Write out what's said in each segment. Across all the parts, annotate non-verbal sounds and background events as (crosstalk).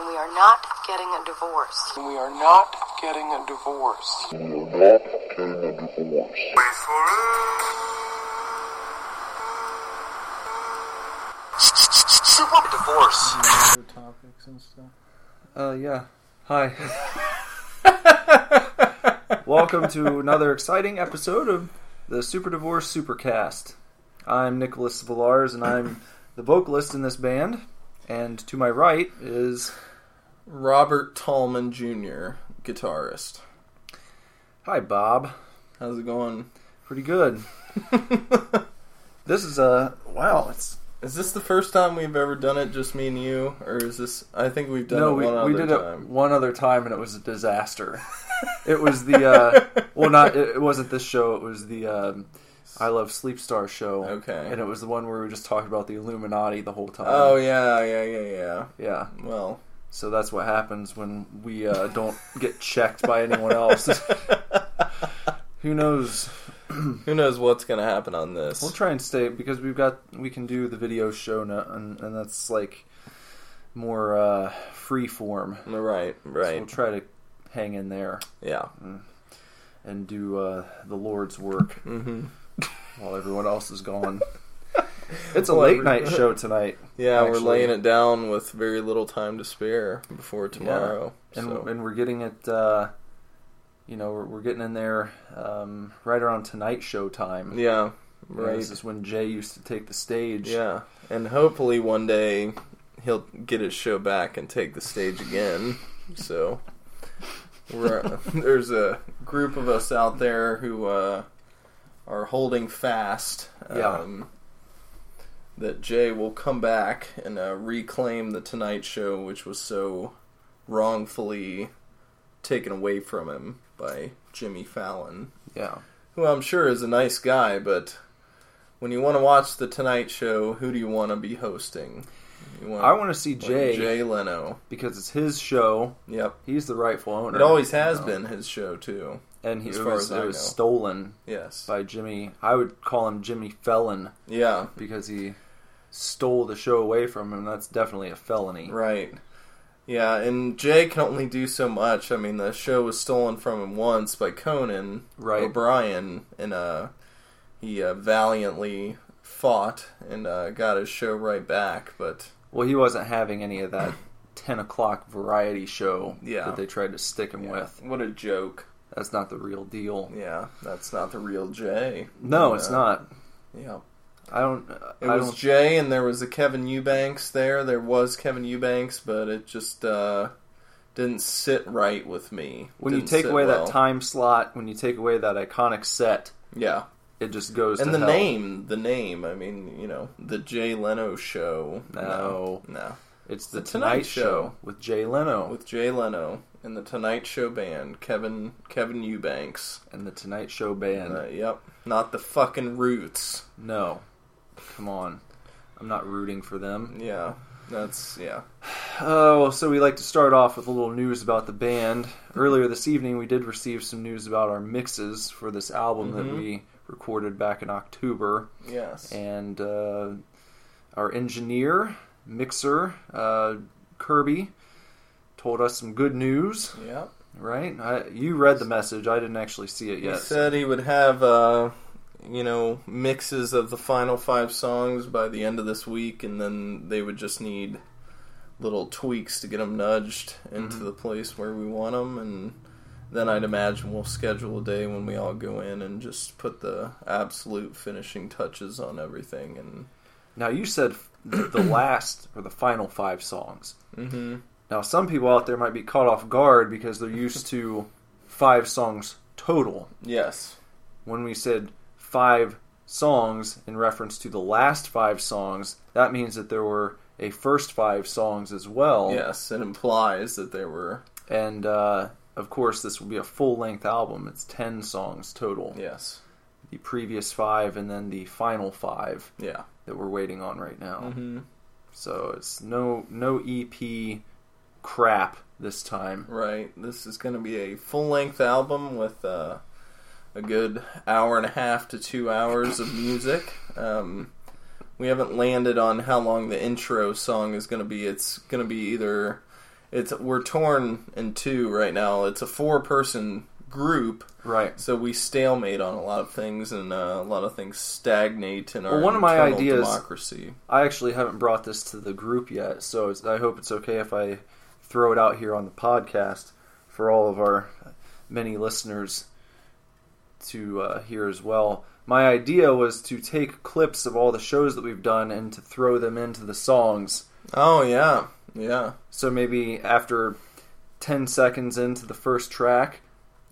We are not getting a divorce. We are not getting a divorce. we're not getting Super divorce. other topics and stuff. Uh, yeah. Hi. (laughs) Welcome to another exciting episode of the Super Divorce Supercast. I'm Nicholas Villars, and I'm the vocalist in this band. And to my right is Robert Tallman Jr., guitarist. hi Bob. How's it going? Pretty good. (laughs) This is a wow. It's Is this the first time we've ever done it, just me and you, or is this? I think we've done no, it we, one we other did time. it one other time, and it was a disaster. (laughs) it was the uh, well, not it, it wasn't this show. It was the um, I Love Sleep Star show. Okay. and it was the one where we just talked about the Illuminati the whole time. Oh yeah, yeah, yeah, yeah. yeah. Well, So that's what happens when we uh, don't get checked by anyone else. (laughs) Who knows? (clears throat) who knows what's gonna happen on this? We'll try and stay because we've got we can do the video show now, and, and that's like more uh, free form. right, So right. we'll try to hang in there yeah. and do uh, the Lord's work hmm while everyone else is gone. (laughs) (laughs) It's a late night show tonight, (laughs) Yeah, we're laying it down with very little time to spare before tomorrow. and so. and we're getting it. Uh, you know, we're, we're getting in there um, right around tonight show time. yeah, right. This is when Jay used to take the stage. Yeah, and hopefully one day he'll get his show back and take the stage again. (laughs) So we're, there's a group of us out there who uh, are holding fast. Yeah. That Jay will come back and uh, reclaim the Tonight Show, which was so wrongfully taken away from him by Jimmy Fallon yeah. who I'm sure is a nice guy, but when you want to watch the Tonight Show, who do you want to be hosting? You want, I want to see Jay, Jay Leno. because it's his show. Yep, He's the rightful owner. it always has you know. been his show too. and he as it far was, as I it was know. stolen Yes. by Jimmy. I would call him Jimmy Felon Yeah. because he stole the show away from him. That's definitely a felony. Right. Yeah, and Jay can only do so much. I mean, the show was stolen from him once by Conan Right. O'Brien, and uh, he uh, valiantly fought and uh, got his show right back. But Well, he wasn't having any of that (laughs) ten o'clock variety show Yeah. that they tried to stick him with. what a joke! That's not the real deal. Yeah, that's not the real Jay. No, Yeah. it's not. Yeah. I don't. It I was don't. Jay, and there was a Kevin Eubanks there. There was Kevin Eubanks, but it just uh, didn't sit right with me. when you Didn't take away well. that time slot, when you take away that iconic set, yeah, it just goes. and the hell. name, the name. I mean, you know, the Jay Leno show. No. no, It's the, The Tonight, Tonight Show. Show. with Jay Leno with Jay Leno and the Tonight Show band, Kevin Kevin Eubanks. and the Tonight Show band. Uh, yep, not the fucking Roots. No, come on, I'm not rooting for them. Yeah, that's yeah. (sighs) Oh, so we like to start off with a little news about the band. Earlier this evening, we did receive some news about our mixes for this album that Mhm. we recorded back in October, Yes. and uh, our engineer, mixer, uh, Kirby, told us some good news. Yep. Right? I, you read the message. I didn't actually see it yet. He said he would have, uh, you know, mixes of the final five songs by the end of this week, and then they would just need little tweaks to get them nudged into Mhm. the place where we want them, and then I'd imagine we'll schedule a day when we all go in and just put the absolute finishing touches on everything. And Now you said the, (clears throat) last or the final five songs. hmm Now some people out there might be caught off guard because they're used (laughs) to five songs total. yes, When we said five songs in reference to the last five songs, that means that there were a first five songs as well. yes, it implies that there were And uh, of course, this will be a full length album. It's ten songs total. yes, The previous five and then the final five yeah. that we're waiting on right now. hmm So it's no no EP crap this time. Right. This is going to be a full length album with uh, a good hour and a half to two hours of music. Um, we haven't landed on how long the intro song is going to be. It's going to be either it's we're torn in two right now. It's a four person group, Right. so we stalemate on a lot of things, and uh, a lot of things stagnate in our Well, one of my ideas- democracy. I actually haven't brought this to the group yet, so it's, I hope it's okay if I throw it out here on the podcast for all of our many listeners to uh, hear as well. My idea was to take clips of all the shows that we've done and to throw them into the songs. Oh yeah, yeah, So maybe after 10 seconds into the first track,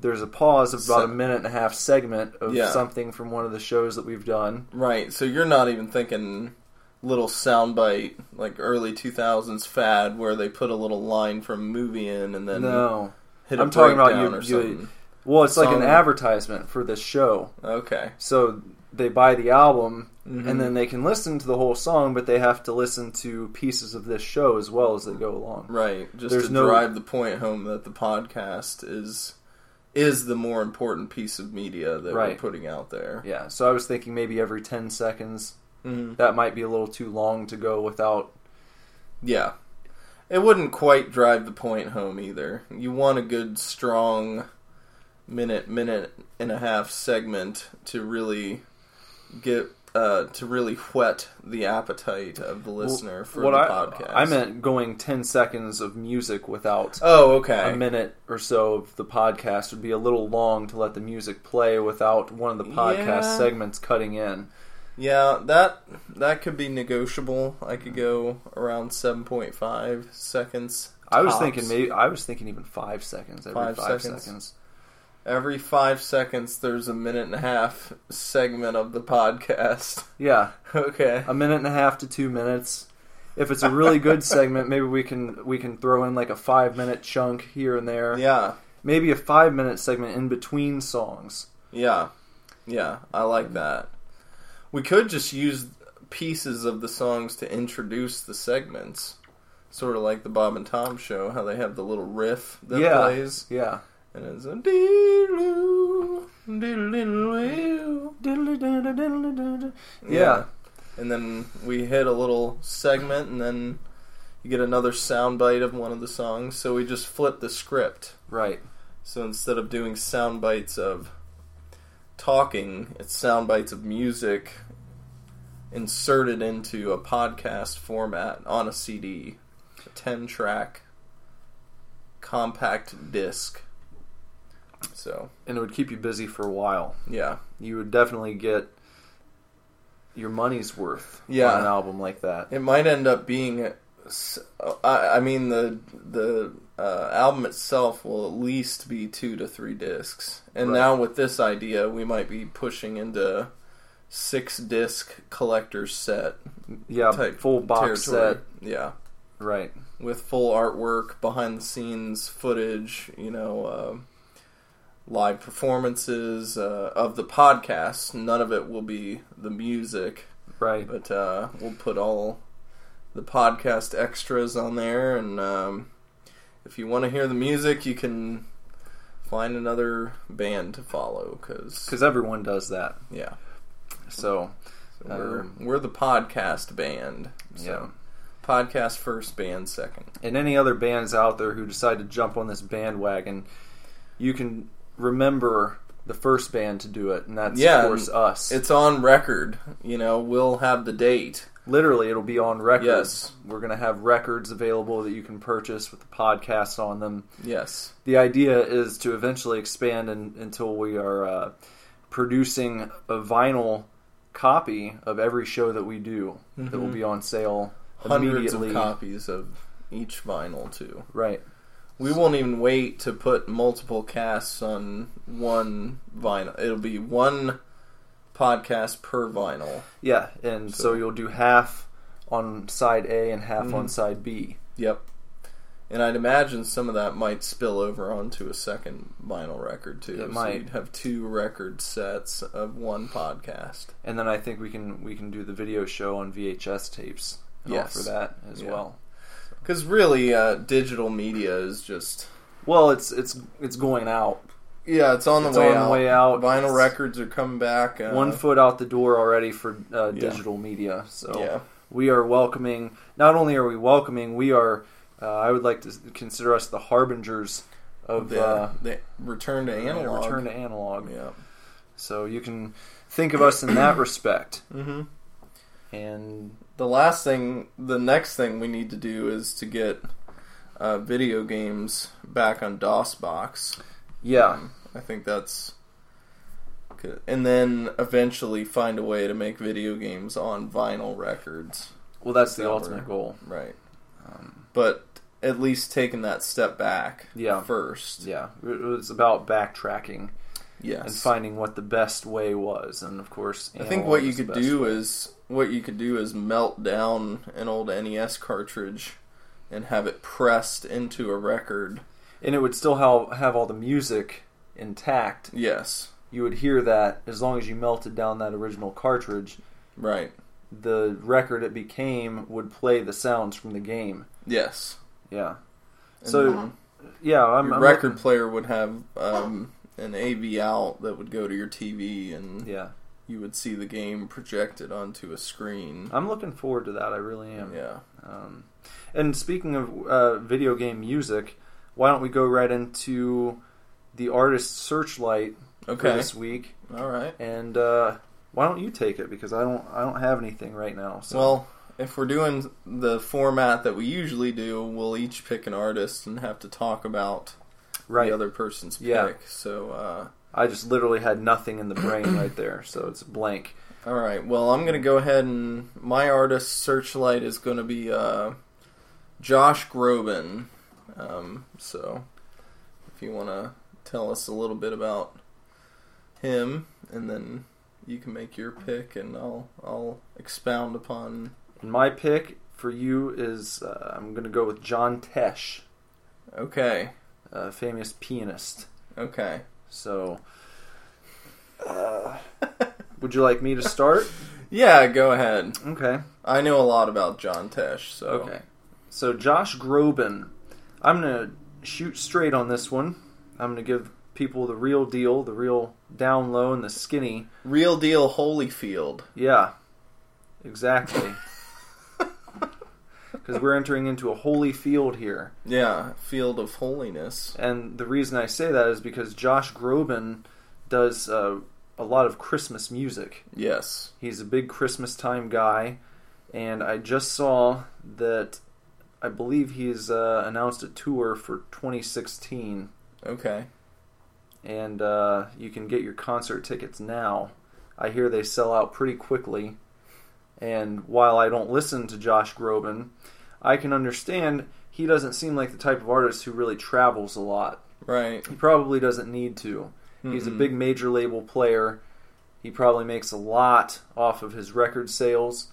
there's a pause of about a minute and a half segment of Yeah. something from one of the shows that we've done. right. So you're not even thinking little soundbite like early 2000s fad where they put a little line from a movie in and then no. hit a I'm talking about you- or you-. Well, it's like an Song- advertisement for this show. Okay. So they buy the album and then they can listen to the whole song, but they have to listen to pieces of this show as well as they go along. Right, just There's to no- drive the point home that the podcast is is the more important piece of media that Right. we're putting out there. Yeah, so I was thinking maybe every 10 seconds. Mhm. That might be a little too long to go without. Yeah, it wouldn't quite drive the point home either. You want a good, strong minute, minute and a half segment to really get uh, to really whet the appetite of the listener for what the I, podcast. I meant going 10 seconds of music without Oh, okay. a minute or so of the podcast would be a little long to let the music play without one of the podcast Yeah. segments cutting in. Yeah, that that could be negotiable. I could go around seven point five seconds. I was thinking maybe I was thinking even five seconds every Five five, seconds. seconds. Every five seconds there's a minute and a half segment of the podcast. Yeah, (laughs) Okay. a minute and a half to two minutes. If it's a really good (laughs) segment, maybe we can we can throw in like a five minute chunk here and there. Yeah. Maybe a five minute segment in between songs. Yeah. Yeah. I like that. We could just use pieces of the songs to introduce the segments. Sort of like the Bob and Tom show, how they have the little riff that yeah, plays. yeah. And it's a. Yeah. And then we hit a little segment, and then you get another sound bite of one of the songs. So we just flip the script. Right. So instead of doing sound bites of talking, it's sound bites of music inserted into a podcast format on a CD, a 10 track compact disc. So, And it would keep you busy for a while. yeah. You would definitely get your money's worth Yeah. on an album like that. It might end up being. I mean, the the uh, album itself will at least be two to three discs, and Right. now with this idea, we might be pushing into six disc collector's set Yeah, type full box territory. set. Yeah, Right. with full artwork, behind the scenes footage. You know. Uh, Live performances uh, of the podcast. None of it will be the music. Right. But uh, we'll put all the podcast extras on there, and um, if you want to hear the music, you can find another band to follow. Because Because everyone does that. yeah, So, so we're Um, we're the podcast band. So yeah. podcast first, band second. And any other bands out there who decide to jump on this bandwagon, you can remember the first band to do it, and that's, Yeah, of course, us. It's on record. You know, we'll have the date. Literally, it'll be on record. Yes. We're going to have records available that you can purchase with the podcast on them. Yes. The idea is to eventually expand in, until we are uh, producing a vinyl copy of every show that we do that will Mhm. be on sale Hundreds of immediately. copies of each vinyl too. Right. We won't even wait to put multiple casts on one vinyl. It'll be one podcast per vinyl. Yeah, and so, So- you'll do half on side A and half on Mhm. side B. Yep. And I'd imagine some of that might spill over onto a second vinyl record too. It so might. you'd have two record sets of one podcast. And then I think we can we can do the video show on VHS tapes and Yes. offer that as Yeah. well. Because really, uh, digital media is just Well, it's it's it's going out. yeah, it's on the, It's way, on the out. way out. Vinyl It's- records are coming back. Uh, One foot out the door already for uh, Yeah. digital media. So Yeah. we are welcoming. Not only are we welcoming, we are Uh, I would like to consider us the harbingers of The, uh, the return to analog. return to analog. Yeah. So you can think of us in that respect. Mm-hmm. And The last thing, the next thing we need to do is to get uh, video games back on DOSBox. yeah, I think that's good. And then eventually find a way to make video games on vinyl records. well, that's the ultimate goal. Right. Um, But at least taking that step back Yeah. first. yeah, it was about backtracking Yes. and finding what the best way was, and of course, I think what you could do way. is what you could do is melt down an old NES cartridge and have it pressed into a record. and it would still have have all the music intact. Yes. You would hear that as long as you melted down that original cartridge. Right. The record it became would play the sounds from the game. Yes. Yeah. And So yeah, I'm, your I'm record looking- player would have um, an AV out that would go to your TV, and yeah, you would see the game projected onto a screen. I'm looking forward to that. I really am. Yeah. Um, and speaking of uh, video game music, why don't we go right into the artist searchlight for Okay. this week? All right. And uh, why don't you take it? Because I don't, I don't have anything right now. So. Well, if we're doing the format that we usually do, we'll each pick an artist and have to talk about right. the other person's Yeah. pick. So, uh, I just literally had nothing in the brain right there, so it's blank. all right. Well, I'm going to go ahead and my artist searchlight is going to be uh, Josh Groban. Um, so, if you want to tell us a little bit about him, and then you can make your pick, and I'll I'll expound upon. And my pick for you is uh, I'm going to go with John Tesh, Okay. a famous pianist. Okay. So, uh, (laughs) would you like me to start? Yeah, go ahead. Okay. I know a lot about John Tesh, so Okay. So Josh Groban, I'm gonna shoot straight on this one. I'm gonna give people the real deal, the real down low and the skinny. real deal Holyfield. Yeah, exactly. Because we're entering into a holy field here, Yeah, field of holiness. and the reason I say that is because Josh Groban does uh, a lot of Christmas music. Yes. He's a big Christmas time guy, and I just saw that I believe he's uh, announced a tour for 2016, Okay. and uh, you can get your concert tickets now. I hear they sell out pretty quickly, and while I don't listen to Josh Groban, I can understand he doesn't seem like the type of artist who really travels a lot. Right. He probably doesn't need to. He's a big major label player. He probably makes a lot off of his record sales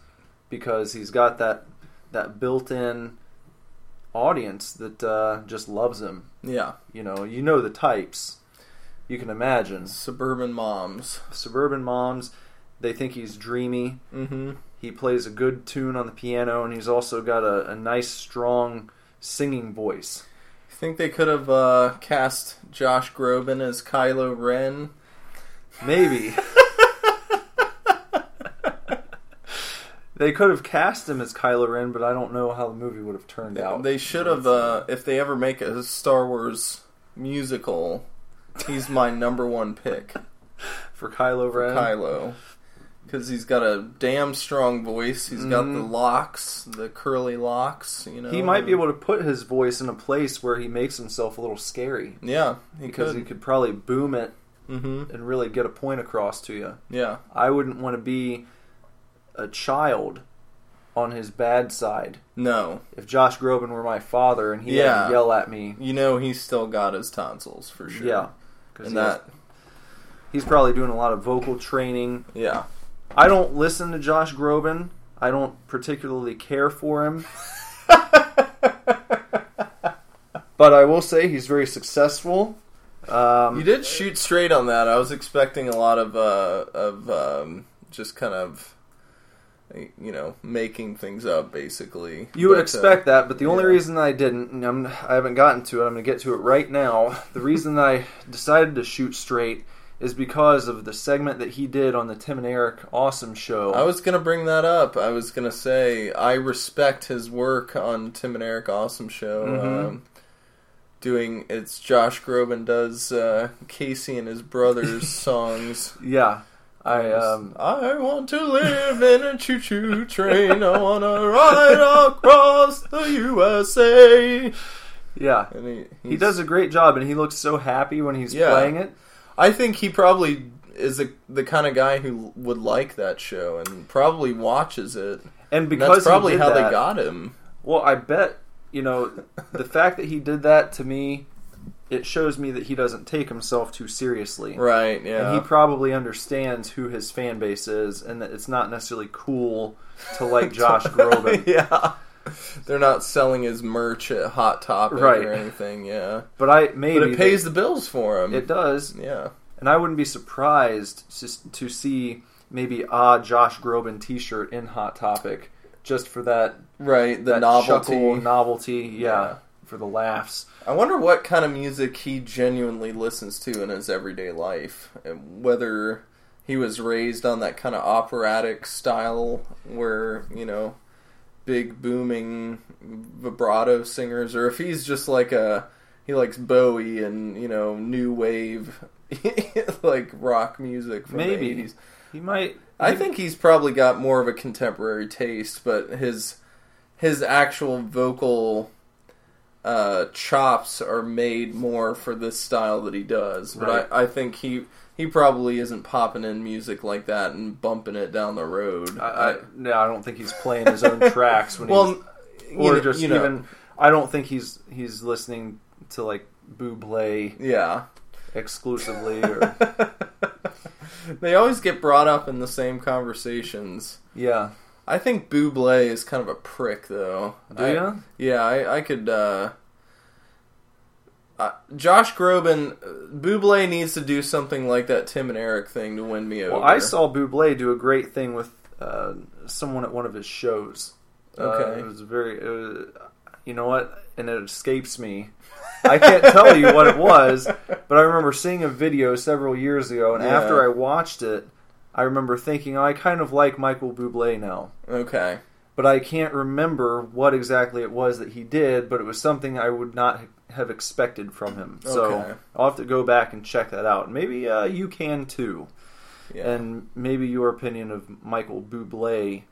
because he's got that that built-in audience that uh, just loves him. Yeah. You know, you know the types. You can imagine Suburban moms. suburban moms. They think he's dreamy. Mm-hmm. He plays a good tune on the piano, and he's also got a, a nice, strong singing voice. I think they could have uh, cast Josh Groban as Kylo Ren? Maybe. (laughs) they could have cast him as Kylo Ren, but I don't know how the movie would have turned out. They should have. Uh, if they ever make a Star Wars musical, he's my number one pick. (laughs) for Kylo for Ren. Kylo. Because he's got a damn strong voice. He's got the Mhm. locks, the curly locks. You know, He might be able to put his voice in a place where he makes himself a little scary Yeah, he because could. he could probably boom it mm-hmm. and really get a point across to you. Yeah, I wouldn't want to be a child on his bad side. no, If Josh Groban were my father and he had Yeah. to yell at me, you know he's still got his tonsils for sure. yeah, because and that, he's probably doing a lot of vocal training. yeah, I don't listen to Josh Groban. I don't particularly care for him. (laughs) but I will say he's very successful. Um, you did shoot straight on that. I was expecting a lot of uh, of um, just kind of you know making things up, basically. You would But, uh, expect that, but the only yeah. reason I didn't, and I'm, I haven't gotten to it, I'm going to get to it right now. The reason I decided to shoot straight is because of the segment that he did on the Tim and Eric Awesome Show. I was gonna bring that up. I was gonna say I respect his work on Tim and Eric Awesome Show. Mhm. Um, doing it's Josh Groban does uh, Casey and his brothers (laughs) songs. yeah, I um, I want to live in a choo-choo train. I want to ride across the USA. yeah. And he, He does a great job, and he looks so happy when he's Yeah. playing it. I think he probably is a, the kind of guy who would like that show and probably watches it. And And because that's probably how that, they got him. Well, I bet you know the (laughs) fact that he did that to me. It shows me that he doesn't take himself too seriously. Right? Yeah. And he probably understands who his fan base is, and that it's not necessarily cool to like (laughs) Josh Groban. yeah. (laughs) They're not selling his merch at Hot Topic Right. or anything, yeah. But I maybe But it pays that- the bills for him. it does, yeah. and I wouldn't be surprised just to see maybe a Josh Groban T-shirt in Hot Topic just for that Right, the that novelty. novelty, yeah, Yeah. for the laughs. I wonder what kind of music he genuinely listens to in his everyday life, and whether he was raised on that kind of operatic style where you know, big booming vibrato singers, or if he's just like a he likes Bowie and you know new wave (laughs) like rock music from Maybe. the 80s. He might. I he- think he's probably got more of a contemporary taste, but his his actual vocal uh, chops are made more for this style that he does. But Right. I, I think he he probably isn't popping in music like that and bumping it down the road. I, I, no, I don't think he's playing his own tracks when (laughs) well, he's you or know- just you know, even. I don't think he's he's listening to like Bublé yeah. exclusively or (laughs) they always get brought up in the same conversations. yeah. I think Bublé is kind of a prick, though. Do I- ya? Yeah, I, I could. Uh, uh, Josh Groban, uh, Bublé needs to do something like that Tim and Eric thing to win me over. Well, I saw Bublé do a great thing with uh, someone at one of his shows. Okay. uh, it was very. It was, you know what? And it escapes me. I can't tell you what it was, (laughs) but I remember seeing a video several years ago, and Yeah. after I watched it, I remember thinking, oh, I kind of like Michael Bublé now. Okay. but I can't remember what exactly it was that he did, but it was something I would not have expected from him. So Okay. I'll have to go back and check that out. Maybe uh, you can too, Yeah. and maybe your opinion of Michael Bublé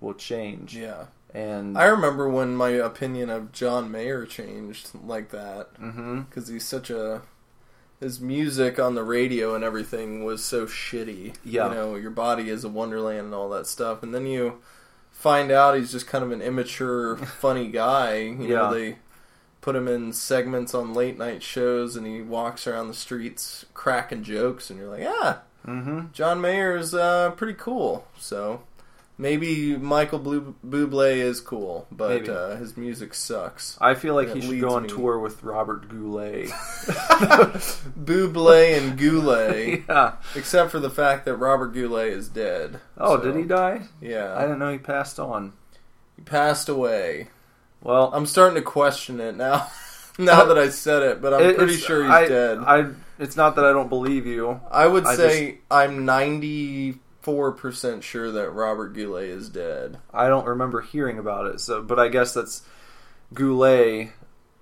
will change. yeah. And I remember when my opinion of John Mayer changed like that because he's such a. His music on the radio and everything was so shitty. Yeah. You know, your body is a wonderland and all that stuff. And then you find out he's just kind of an immature, (laughs) funny guy. You Yeah. know, they put him in segments on late night shows and he walks around the streets cracking jokes and you're like, yeah, hmm John Mayer's uh, pretty cool. So maybe Michael Bublé is cool, but uh, his music sucks. I feel like he should go on me- tour with Robert Goulet. (laughs) Bublé and Goulet, (laughs) yeah. except for the fact that Robert Goulet is dead. Oh, So, did he die? Yeah, I didn't know he passed on. he passed away. Well, I'm starting to question it now. (laughs) now that I said it, but I'm it- pretty sure he's I, dead. I. It's not that I don't believe you. I would I say I'm 94% sure that Robert Goulet is dead. I don't remember hearing about it. So, but I guess that's Goulet.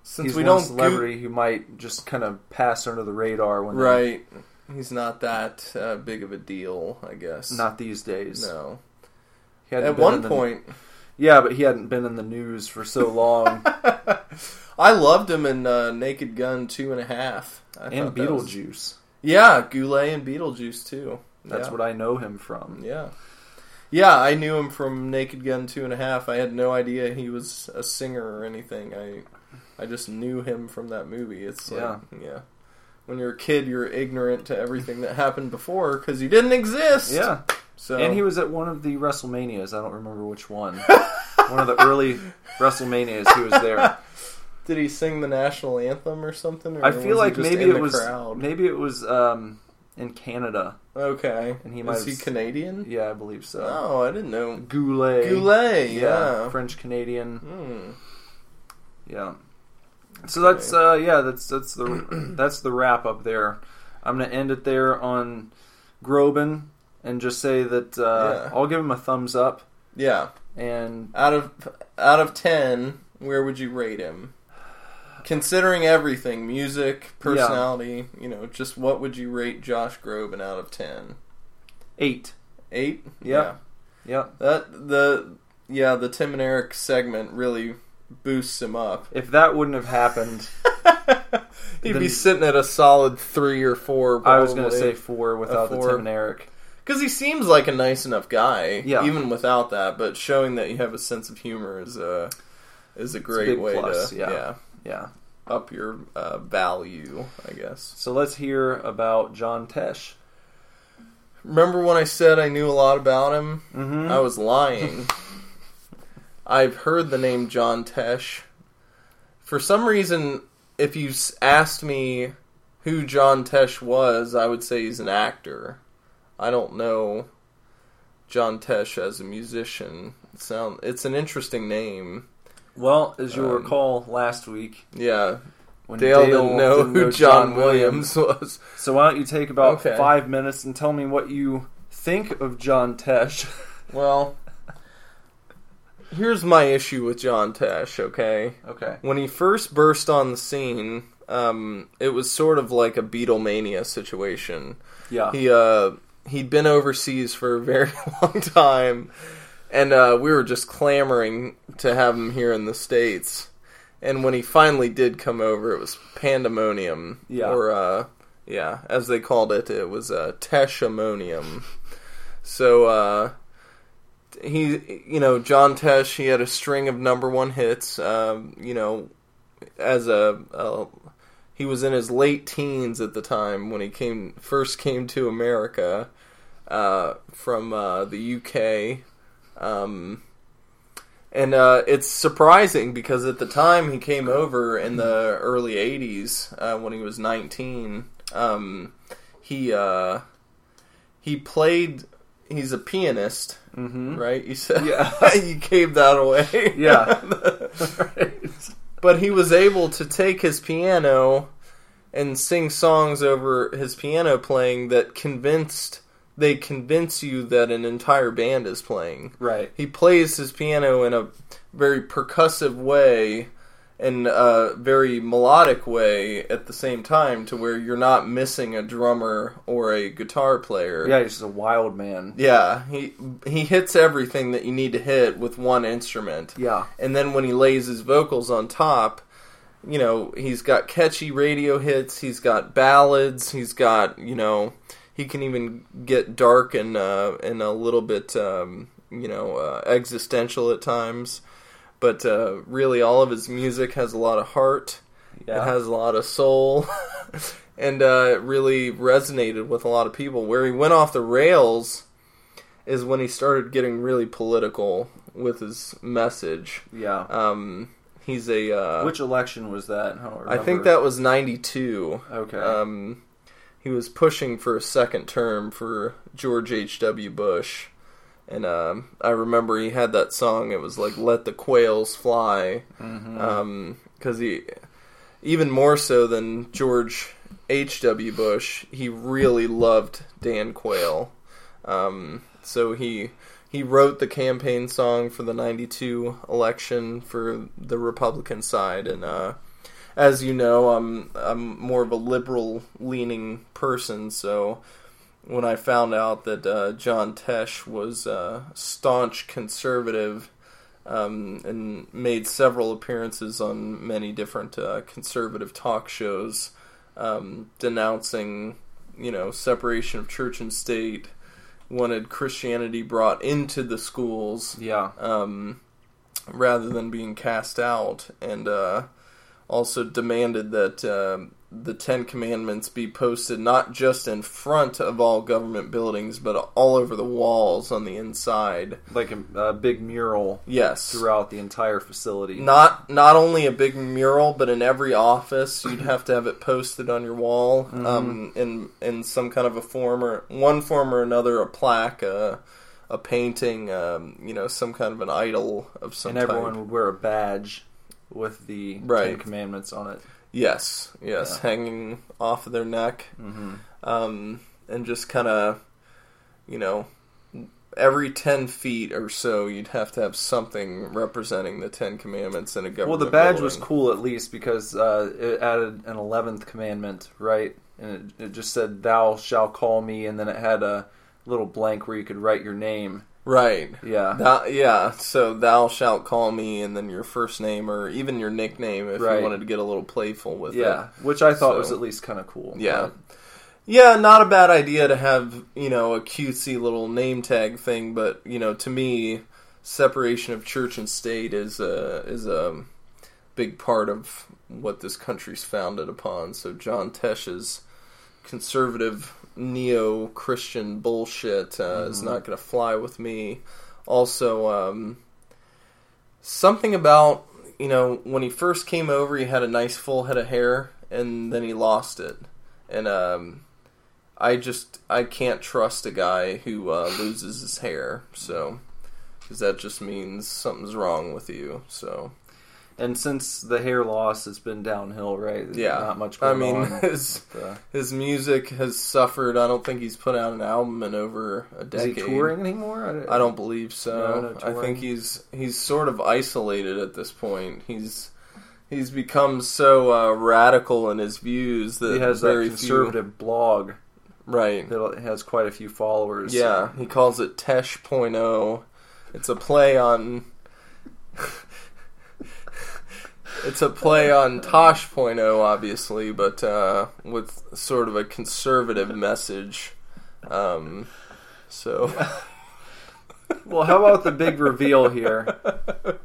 Since He's we don't celebrity who might just kind of pass under the radar when Go- right, he's not that uh, big of a deal, I guess. not these days. no. He At one the- point, yeah, but he hadn't been in the news for so long. (laughs) I loved him in uh, Naked Gun two and a half. I and that was- Beetlejuice. Yeah, Goulet and Beetlejuice too. That's yeah. what I know him from. Yeah. Yeah, I knew him from Naked Gun two and a half. I had no idea he was a singer or anything. I I just knew him from that movie. It's like, Yeah. yeah. When you're a kid, you're ignorant to everything that happened before because you didn't exist. Yeah, So and he was at one of the WrestleManias. I don't remember which one. (laughs) one of the early WrestleManias. He was there. Did he sing the national anthem or something? Or I feel like maybe it was crowd? maybe it was um, in Canada. okay. and he Is might he have- Canadian? Yeah, I believe so. Oh, I didn't know. Goulet. Goulet, Yeah, yeah. French Canadian. Hmm. Yeah. So that's uh, yeah, that's that's the that's the wrap up there. I'm going to end it there on Groban and just say that uh, Yeah. I'll give him a thumbs up. Yeah. And Out of out of ten, where would you rate him? Considering everything, music, personality, you know, just what would you rate Josh Groban out of ten? eight. Eight? Yeah. Yeah. That the yeah, the Tim and Eric segment really boosts him up. If that wouldn't have happened, (laughs) He'd be sitting at a solid three or four. I was going to say four without the. Tim and Eric. Because he seems like a nice enough guy, Yeah. even without that. But showing that you have a sense of humor is a is a great big way plus, to yeah. Yeah. up your uh, value, I guess. So let's hear about John Tesh. Remember when I said I knew a lot about him? Mm-hmm. I was lying. (laughs) I've heard the name John Tesh. For some reason, if you asked me who John Tesh was, I would say he's an actor. I don't know John Tesh as a musician. It sound it's an interesting name. Well, as you'll Um, recall last week, Yeah, when Dale, didn't know who John, Williams was. So why don't you take about Okay. five minutes and tell me what you think of John Tesh? (laughs) Well, here's my issue with John Tesh. Okay, okay. when he first burst on the scene, um, it was sort of like a Beatlemania situation. Yeah. He uh, he'd been overseas for a very (laughs) long time, and uh, we were just clamoring to have him here in the states. And when he finally did come over, it was pandemonium. Yeah. Or uh, yeah, as they called it, it was uh, Teshamonium. So uh, he, you know, John Tesh, he had a string of number one hits. Um, you know, as a, a he was in his late teens at the time when he came first came to America uh, from uh, the UK. Um, and uh, it's surprising because at the time he came over in the early '80s uh, when he was 19. Um, he uh, he played. He's a pianist, Mm-hmm. right? You said, Yeah. (laughs) you gave that away. Yeah. (laughs) but he was able to take his piano and sing songs over his piano playing that convinced they convince you that an entire band is playing. right. He plays his piano in a very percussive way and a very melodic way at the same time to where you're not missing a drummer or a guitar player. Yeah, he's just a wild man. Yeah, he he hits everything that you need to hit with one instrument Yeah. and then when he lays his vocals on top, you know, he's got catchy radio hits, he's got ballads, he's got, you know, he can even get dark and uh, and a little bit, um, you know, uh, existential at times. But uh, really, all of his music has a lot of heart. Yeah. It has a lot of soul, (laughs) and uh, it really resonated with a lot of people. Where he went off the rails is when he started getting really political with his message. yeah. Um, he's a. Uh, Which election was that? I, I think that was '92. Okay. Um, he was pushing for a second term for George H. W. Bush, and um, I remember he had that song. It was like "Let the Quails Fly," because he, even more so than George H. W. Bush, he really loved Dan Quayle. Um, so he he wrote the campaign song for the '92 election for the Republican side, and uh, as you know, I'm I'm more of a liberal leaning person, so when I found out that uh, John Tesh was a staunch conservative um, and made several appearances on many different uh, conservative talk shows, um, denouncing, you know, separation of church and state, wanted Christianity brought into the schools yeah. um, rather than being cast out, and uh, also demanded that um the Ten Commandments be posted not just in front of all government buildings, but all over the walls on the inside. Like a, a big mural Yes, throughout the entire facility. not not only a big mural, but in every office you'd have to have it posted on your wall um, in in some kind of a form or one form or another, a plaque, a, a painting, um, you know, some kind of an idol of some and type. everyone would wear a badge with the Right. Ten Commandments on it. Yes, yes, Yeah. hanging off of their neck, Mm-hmm. um, and just kind of, you know, every ten feet or so, you'd have to have something representing the Ten Commandments in a government. Well, the badge was cool at least because uh, it added an eleventh commandment, right? And it, it just said, "Thou shalt call me," and then it had a little blank where you could write your name. Right? Yeah, Thou, yeah, so thou shalt call me, and then your first name or even your nickname if Right. you wanted to get a little playful with it. yeah, which I thought was at least kind of cool. Yeah. Yeah, not a bad idea to have, you know, a cutesy little name tag thing, but, you know, to me, separation of church and state is a, is a big part of what this country's founded upon. So John Tesh's conservative neo Christian bullshit uh, is not going to fly with me. Also, um, something about, you know, when he first came over, he had a nice full head of hair, and then he lost it. And, um, I just I can't trust a guy who uh, loses his hair. So because that just means something's wrong with you. So And since the hair loss has been downhill, right? There's yeah, not much I going mean on. (laughs) his his music has suffered. I don't think he's put out an album in over a is he decade. touring anymore? I don't believe so. No, no I think he's he's sort of isolated at this point. He's he's become so uh, radical in his views that He has that very conservative blog right. that has quite a few followers. Yeah, he calls it Tesh.0. It's a play on. It's a play on Tosh.0, obviously, but uh, with sort of a conservative message. Um, so. (laughs) Well, how about the big reveal here?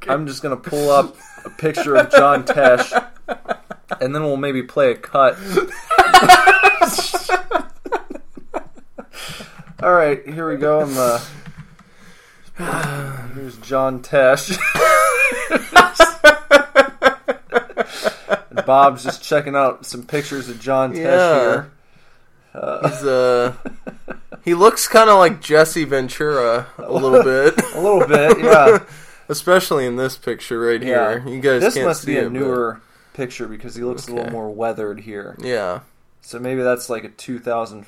I'm just gonna pull up a picture of John Tesh, and then we'll maybe play a cut. (laughs) All right, here we go. I'm, uh, (sighs) here's John Tesh. (laughs) Bob's just checking out some pictures of John Tesh Yeah. here. He's, uh, he looks kind of like Jesse Ventura a little (laughs) bit. A little bit, yeah. (laughs) Especially in this picture right Yeah. here. You guys This can't must be a it, but- newer picture because he looks a little more weathered here. Yeah. So maybe that's like a 2000.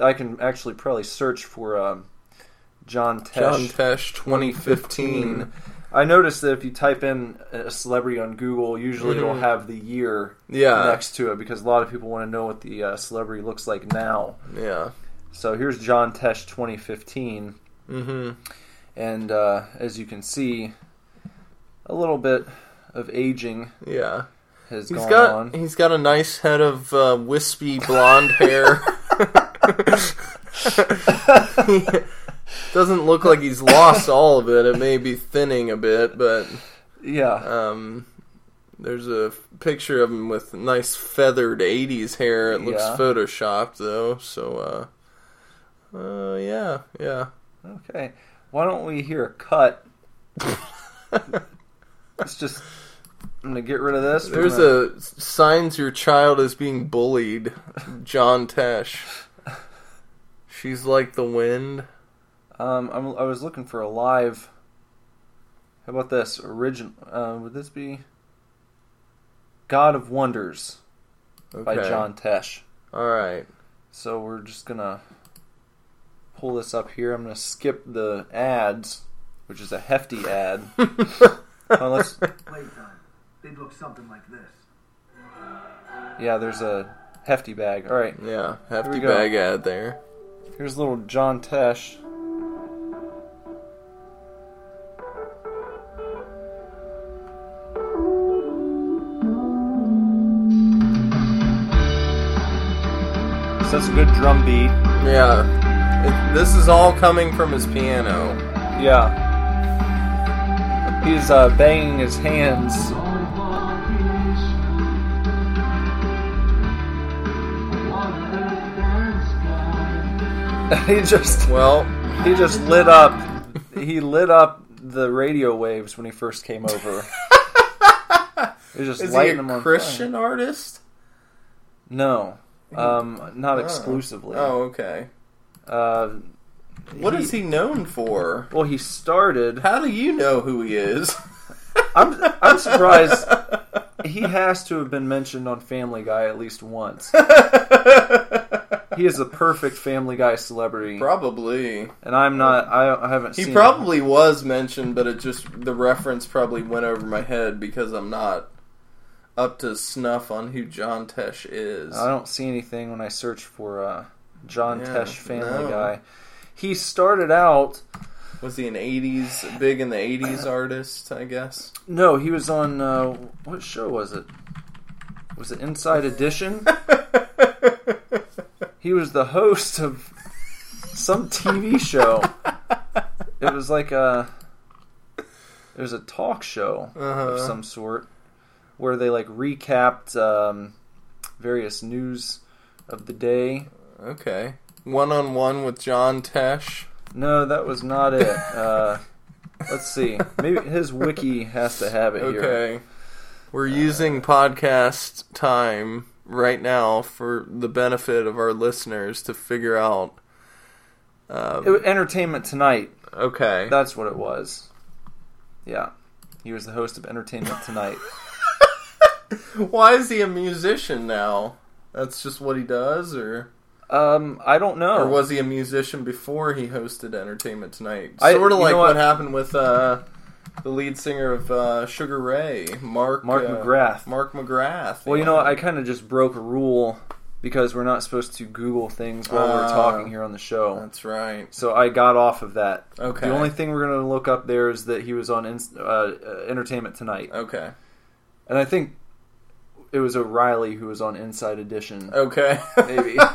I can actually probably search for um, John Tesh. John Tesh 2015. I noticed that if you type in a celebrity on Google, usually it'll Mhm. have the year Yeah. next to it because a lot of people want to know what the uh, celebrity looks like now. Yeah. So here's John Tesh 2015, Mm-hmm. and uh, as you can see, a little bit of aging Yeah. has He's gone got on. he's got a nice head of uh, wispy blonde hair. (laughs) (laughs) (laughs) Doesn't look like he's lost (laughs) all of it. It may be thinning a bit, but Yeah, um, there's a picture of him with nice feathered '80s hair. It looks Yeah. photoshopped though. So, uh, uh, yeah, yeah. Okay. Why don't we hear a cut? (laughs) Let's just. I'm gonna get rid of this. There's gonna- a signs your child is being bullied. John Tesh. (laughs) She's like the wind. Um, I'm, I was looking for a live. How about this original? Uh, would this be God of Wonders by John Tesh? All right. So we're just gonna pull this up here. I'm gonna skip the ads, which is a hefty ad. (laughs) Let's, Playtime. They'd look something like this. yeah, there's a hefty bag. All right, Yeah, hefty bag ad there. here's little John Tesh. That's a good drum beat. Yeah. It, this is all coming from his piano. Yeah. He's uh, banging his hands. (laughs) he just Well, he just lit up. He lit up the radio waves when he first came over. (laughs) He was just is he lighting them a on Christian fire. artist? No, um, not Oh. exclusively. Oh, okay. Uh, What is he known for? Well, he started. How do you know who he is? I'm I'm surprised. (laughs) he has to have been mentioned on Family Guy at least once. (laughs) he is a perfect Family Guy celebrity, Probably. and I'm not. I, I haven't. He probably was mentioned, but it just the reference probably went over my head because I'm not up to snuff on who John Tesh is. I don't see anything when I search for uh, John Yeah, Tesh Family no. Guy. He started out. Was he an '80s big in the '80s (clears throat) artist? I guess. No, he was on. Uh, what show was it? Was it Inside Edition? (laughs) He was the host of some TV show. It was like a. It was a talk show of Uh-huh. some sort where they like recapped um, various news of the day. Okay. One on one with John Tesh. No, that was not it. Uh, (laughs) let's see. Maybe his wiki has to have it here. Okay. We're using podcast time right now for the benefit of our listeners to figure out. Um, It Entertainment Tonight. okay. That's what it was. Yeah. He was the host of Entertainment Tonight. (laughs) (laughs) Why is he a musician now? That's just what he does, or Um, I don't know. or was he a musician before he hosted Entertainment Tonight? Sort of like what? what? happened with uh, the lead singer of uh, Sugar Ray, Mark Mark uh, McGrath. Mark McGrath. Well, you know. I kind of just broke a rule because we're not supposed to Google things while we're Ah. talking here on the show. That's right. So I got off of that. Okay. The only thing we're going to look up there is that he was on uh, uh, Entertainment Tonight, Okay. and I think it was O'Reilly who was on Inside Edition. Okay. Maybe. (laughs)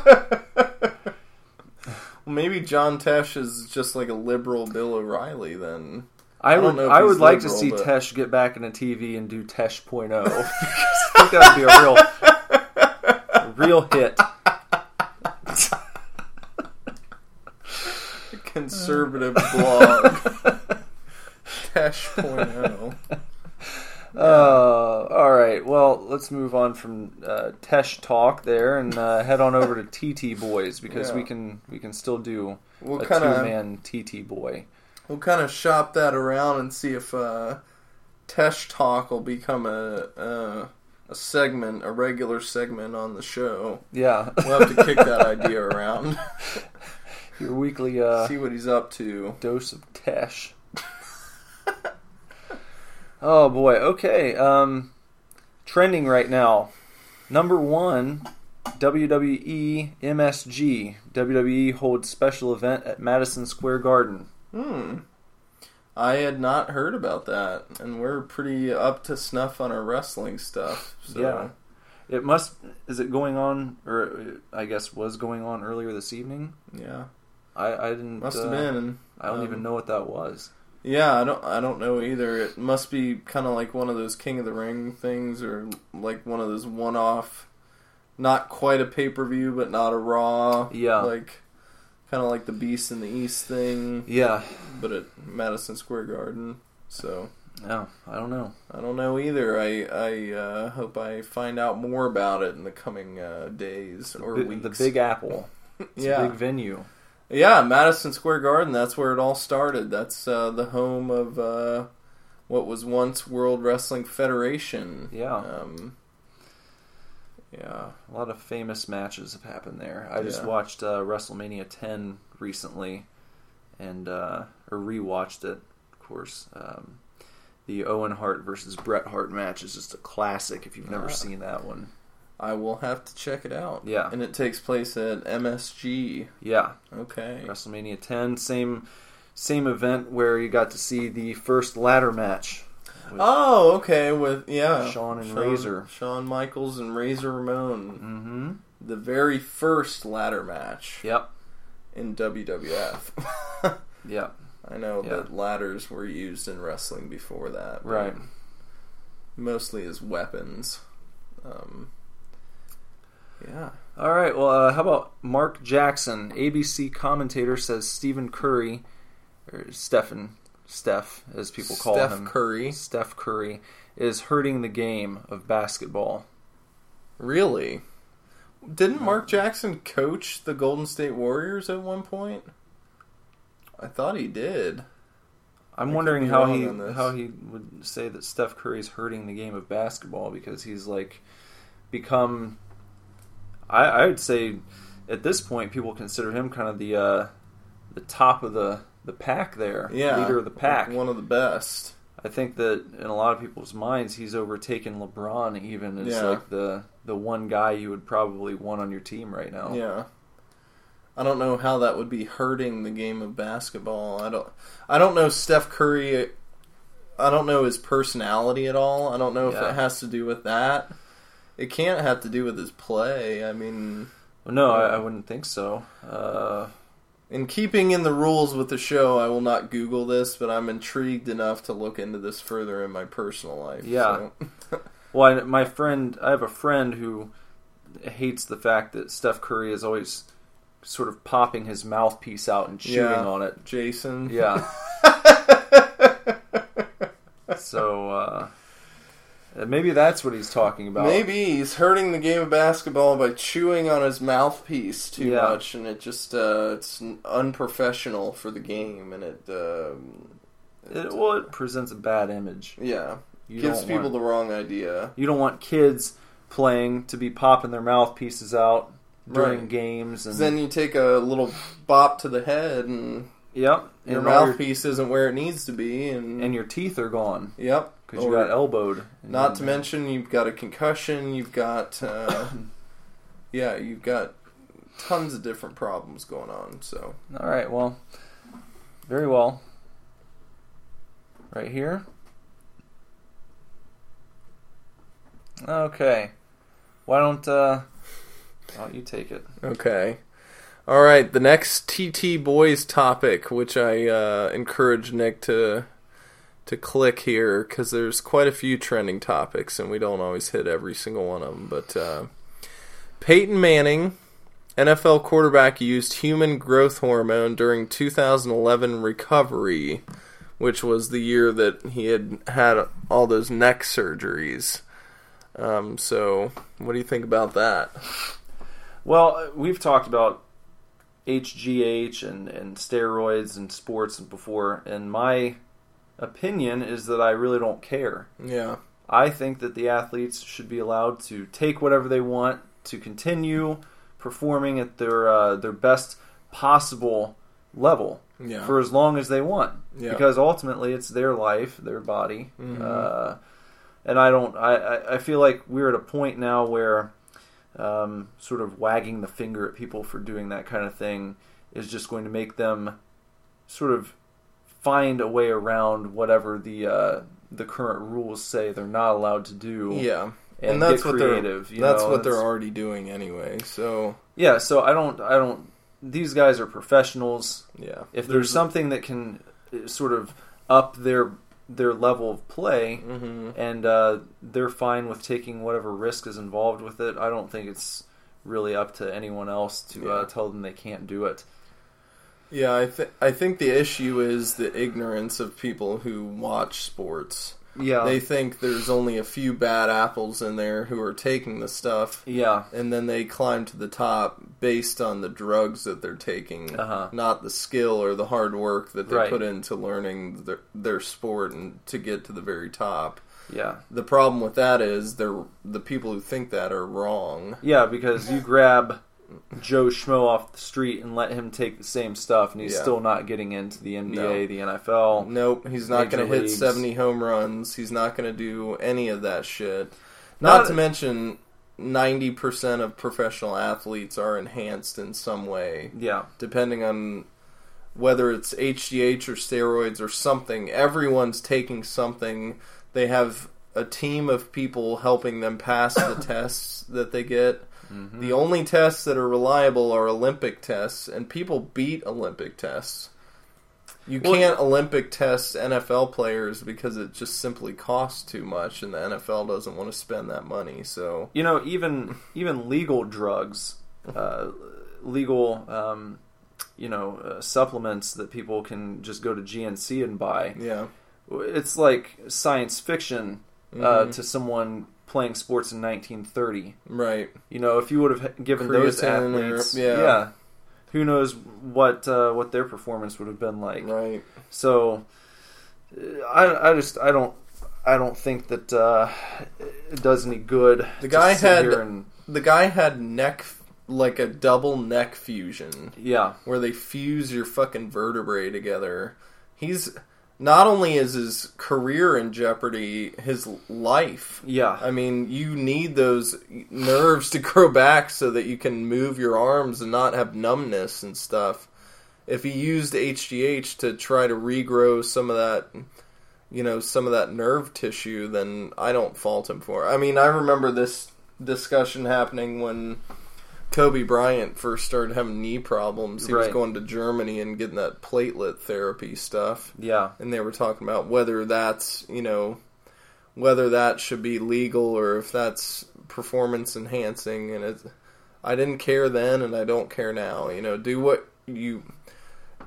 Well, maybe John Tesh is just like a liberal Bill O'Reilly then. I don't would I would like to see but- Tesh get back into TV and do Tesh.0. because (laughs) I think that would be a real, real hit. (laughs) Conservative blog. Tesh point oh. Uh, all right. Well, let's move on from uh, Tesh talk there and uh, head on over to TT Boys because Yeah. we can we can still do We'll a kind two of man TT boy. we'll kind of shop that around and see if uh, Tesh talk will become a, a a segment, a regular segment on the show. Yeah, We'll have to kick that idea around. (laughs) your weekly uh, see what he's up to. dose of Tesh. Oh boy. Okay. Um, trending right now. Number one, WWE MSG. WWE holds special event at Madison Square Garden. Hmm. I had not heard about that, and we're pretty up to snuff on our wrestling stuff. So. Yeah. It must. Is it going on, or uh, I guess was going on earlier this evening? yeah, I, I didn't. must uh, have been. I don't um, even know what that was. Yeah, I don't. I don't know either. It must be kind of like one of those King of the Ring things, or like one of those one-off, not quite a pay-per-view, but not a Raw. Yeah. like kind of like the Beast in the East thing, Yeah. but at Madison Square Garden. So No, I don't know. I don't know either. I I uh, hope I find out more about it in the coming uh, days or Bi- weeks. the Big Apple. (laughs) It's yeah, a big venue. Yeah, Madison Square Garden. That's where it all started. That's uh, the home of uh, what was once World Wrestling Federation. Yeah. Um, yeah. A lot of famous matches have happened there. I just Yeah. watched uh, WrestleMania 10 recently, and uh, or rewatched it, of course. Um, the Owen Hart versus Bret Hart match is just a classic. If you've never seen that one, I will have to check it out. Yeah. And it takes place at MSG. yeah, Okay. WrestleMania 10, same same event where you got to see the first ladder match. Oh, okay. With yeah, Shawn and Razor. Shawn Michaels and Razor Ramon. Mm-hmm. The very first ladder match Yep. in WWF. (laughs) Yep. I know Yeah. that ladders were used in wrestling before that, Right. Mostly as weapons. Um, yeah. All right. Well, uh, how about Mark Jackson? ABC commentator says Stephen Curry, or Stephen, Steph, as people call Steph him, Curry. Steph Curry, is hurting the game of basketball. Really? Didn't Mark Jackson coach the Golden State Warriors at one point? I thought he did. I'm could wondering how he how he would say that Steph Curry's hurting the game of basketball because he's like become. I I would say at this point people consider him kind of the uh, the top of the the pack there, Yeah, leader of the pack. one of the best. I think that in a lot of people's minds, he's overtaken LeBron. Even as Yeah. like the the one guy you would probably want on your team right now. Yeah. I don't know how that would be hurting the game of basketball. I don't I don't know Steph Curry I don't know his personality at all. I don't know if Yeah. it has to do with that. It can't have to do with his play. I mean, Well, no, I, I wouldn't think so. Uh, in keeping in the rules with the show, I will not Google this, but I'm intrigued enough to look into this further in my personal life. Yeah. so. (laughs) Well, I, my friend, I have a friend who hates the fact that Steph Curry is always sort of popping his mouthpiece out and chewing Yeah. on it. Jason. Yeah. (laughs) so uh, maybe that's what he's talking about. Maybe he's hurting the game of basketball by chewing on his mouthpiece too Yeah. much, and it just uh, it's unprofessional for the game, and it um It, well, it presents a bad image. yeah You gives people want, the wrong idea. You don't want kids playing to be popping their mouthpieces out during Right. games, and Then you take a little bop to the head, and yep, your and all your- mouthpiece isn't where it needs to be, and, and your teeth are gone yep, because you got elbowed. Not to mention you've got a concussion, you've got uh, (laughs) yeah, you've got tons of different problems going on. So All right, well, very well. Right here. Okay. Why don't uh why don't you take it? Okay. All right, the next TT boys topic, which I uh, encourage Nick to to click here because there's quite a few trending topics, and we don't always hit every single one of them. But uh, Peyton Manning, NFL quarterback, used human growth hormone during 2011 recovery, which was the year that he had had all those neck surgeries. Um, so, what do you think about that? Well, we've talked about HGH and, and steroids and sports before, and my opinion is that I really don't care. Yeah. I think that the athletes should be allowed to take whatever they want to continue performing at their uh, their best possible level Yeah. for as long as they want. Yeah. Because ultimately, it's their life, their body, Mhm. uh, and I don't. I, I I feel like we're at a point now where um, sort of wagging the finger at people for doing that kind of thing is just going to make them sort of find a way around whatever the uh, the current rules say they're not allowed to do. Yeah. and, And, that's get what creative. they're that's know, what they're already doing anyway. So Yeah, so I don't. I don't. These guys are professionals. yeah. If there's something that can uh, sort of up their their level of play, hmm and uh, they're fine with taking whatever risk is involved with it. I don't think it's really up to anyone else to Yeah. uh, tell them they can't do it. Yeah, I think I think the issue is the ignorance of people who watch sports. Yeah, They think there's only a few bad apples in there who are taking the stuff, yeah, and then they climb to the top based on the drugs that they're taking, Uh-huh. not the skill or the hard work that they Right. put into learning their, their sport and to get to the very top. yeah, The problem with that is they're the people who think that are wrong. yeah. Because you grab Joe Schmo off the street and let him take the same stuff, and he's Yeah. still not getting into the NBA, No. the NFL. Nope, he's not Major going to hit leagues. 70 home runs. He's not going to do any of that shit. Not, Not- to mention 90% of professional athletes are enhanced in some way, Yeah, depending on whether it's HGH or steroids or something. Everyone's taking something. They have a team of people helping them pass the (coughs) tests that they get. Mm-hmm. The only tests that are reliable are Olympic tests, and people beat Olympic tests. You Well, can't Olympic test NFL players because it just simply costs too much, and the NFL doesn't want to spend that money. So you know, even even legal drugs, uh, legal, um, you know, uh, supplements that people can just go to GNC and buy. yeah, It's like science fiction uh, Mhm. to someone playing sports in 1930. right. You know, if you would have given those Creatine or- athletes, yeah. who knows what uh, what their performance would have been like. Right. So, I, I just I don't I don't think that uh, it does any good. The guy had and the guy had neck like a double neck fusion yeah where they fuse your fucking vertebrae together. He's not only is his career in jeopardy, his life. yeah I mean, you need those nerves to grow back so that you can move your arms and not have numbness and stuff. If he used HGH to try to regrow some of that, you know, some of that nerve tissue, then I don't fault him for it. I mean, I remember this discussion happening when Kobe Bryant first started having knee problems. He was going to Germany and getting that platelet therapy stuff. Yeah. And they were talking about whether that's you know whether that should be legal or if that's performance enhancing. And it I didn't care then and I don't care now. You know do what you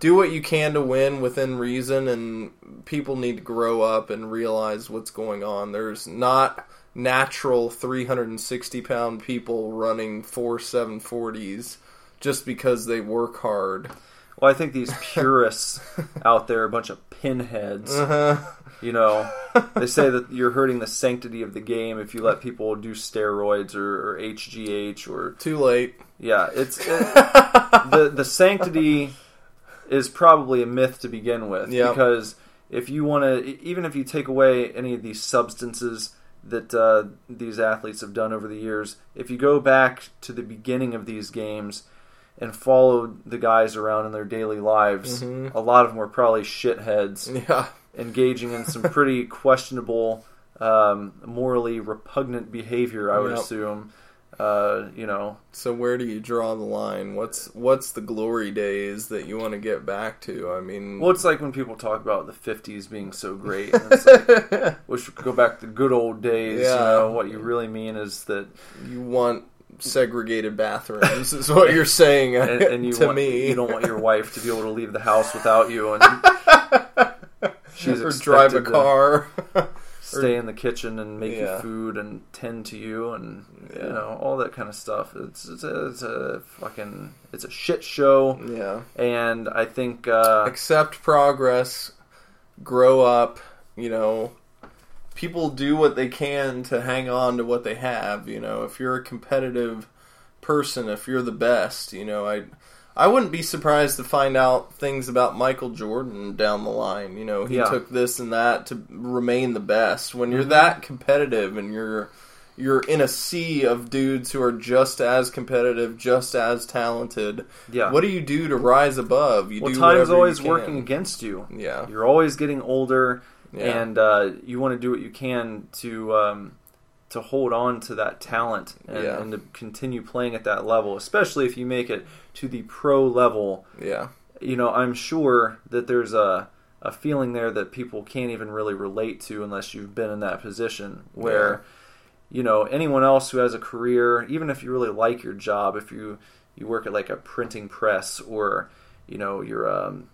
do what you can to win within reason and people need to grow up and realize what's going on. There's not natural 360 pound people running 4 740s just because they work hard well I think these purists (laughs) out there are a bunch of pinheads uh-huh. you know (laughs) they say that you're hurting the sanctity of the game if you let people do steroids or, or HGH or too late yeah it's (laughs) it, the the sanctity is probably a myth to begin with Yeah. because if you want to even if you take away any of these substances that uh, these athletes have done over the years if you go back to the beginning of these games and follow the guys around in their daily lives Mhm. a lot of them were probably shitheads yeah engaging in some (laughs) pretty questionable um, morally repugnant behavior i would Yep. assume uh, you know So where do you draw the line? What's what's the glory days that you want to get back to? I mean, Well, it's like when people talk about the '50s being so great. And it's like, (laughs) we should go back to the good old days. You Yeah. know, what you really mean is that, you want segregated bathrooms is what you're saying and, and you to want, me. you don't want your wife to be able to leave the house without you, and (laughs) she's or drive a car. to stay in the kitchen and make Yeah. you food and tend to you, and Yeah. you know all that kind of stuff. It's it's a, it's a fucking it's a shit show, yeah. and I think uh, Accept progress, grow up, you know. People do what they can to hang on to what they have, you know. If you're a competitive person, if you're the best, you know, I I wouldn't be surprised to find out things about Michael Jordan down the line. You know, he Yeah. took this and that to remain the best. When you're Mm-hmm. that competitive and you're you're in a sea of dudes who are just as competitive, just as talented. yeah. What do you do to rise above? You well, do time's always working against you. Yeah. You're always getting older, Yeah. and uh, you want to do what you can to um, to hold on to that talent and, Yeah. and to continue playing at that level, especially if you make it to the pro level. Yeah. You know, I'm sure that there's a a feeling there that people can't even really relate to unless you've been in that position where you know anyone else who has a career even if you really like your job if you you work at like a printing press or you know you're um,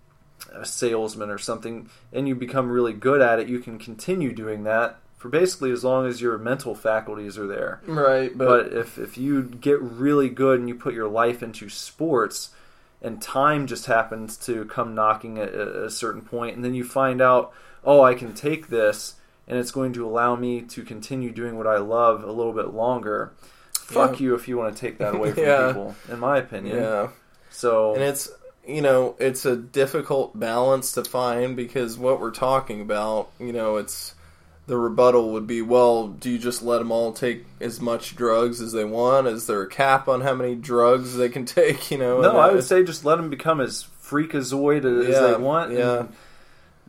a salesman or something and you become really good at it you can continue doing that for basically as long as your mental faculties are there Right, but, if, if you get really good and you put your life into sports and time just happens to come knocking at a, a certain point and then you find out oh i can take this and it's going to allow me to continue doing what i love a little bit longer fuck Yeah. you if you want to take that away (laughs) from Yeah. people in my opinion yeah. so And it's you know, it's a difficult balance to find because what we're talking about, you know, it's the rebuttal would be, well, do you just let them all take as much drugs as they want? Is there a cap on how many drugs they can (laughs) take? You know, no i would say just let them become as freakazoid as Yeah, they want yeah.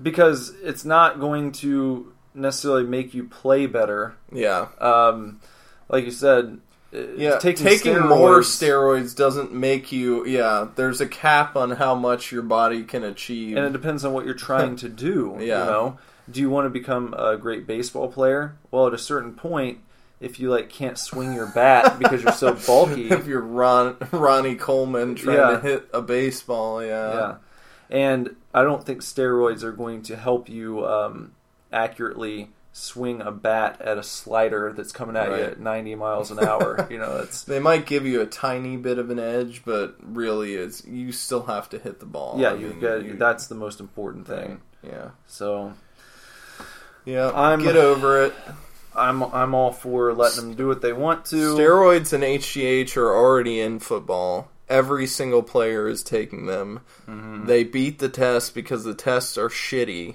because it's not going to necessarily make you play better yeah, um, like you said, uh, yeah. taking, Taking, steroids, more steroids doesn't make you. Yeah, there's a cap on how much your body can achieve. and it depends on what you're trying to do. Yeah. You know, do you want to become a great baseball player? Well, at a certain point, if you like can't swing your bat because you're so (laughs) bulky, if you're Ron, Ronnie Coleman trying Yeah. to hit a baseball, yeah. yeah. And I don't think steroids are going to help you um, accurately swing a bat at a slider that's coming at you at 90 miles an hour. (laughs) you know, it's They might give you a tiny bit of an edge, but really, it's you still have to hit the ball. yeah, I mean, get you- that's the most important thing. yeah. So, Yeah, I'm- get over it. I'm I'm all for letting them do what they want to. Steroids and HGH are already in football. Every single player is taking them. Mm-hmm. They beat the test because the tests are shitty.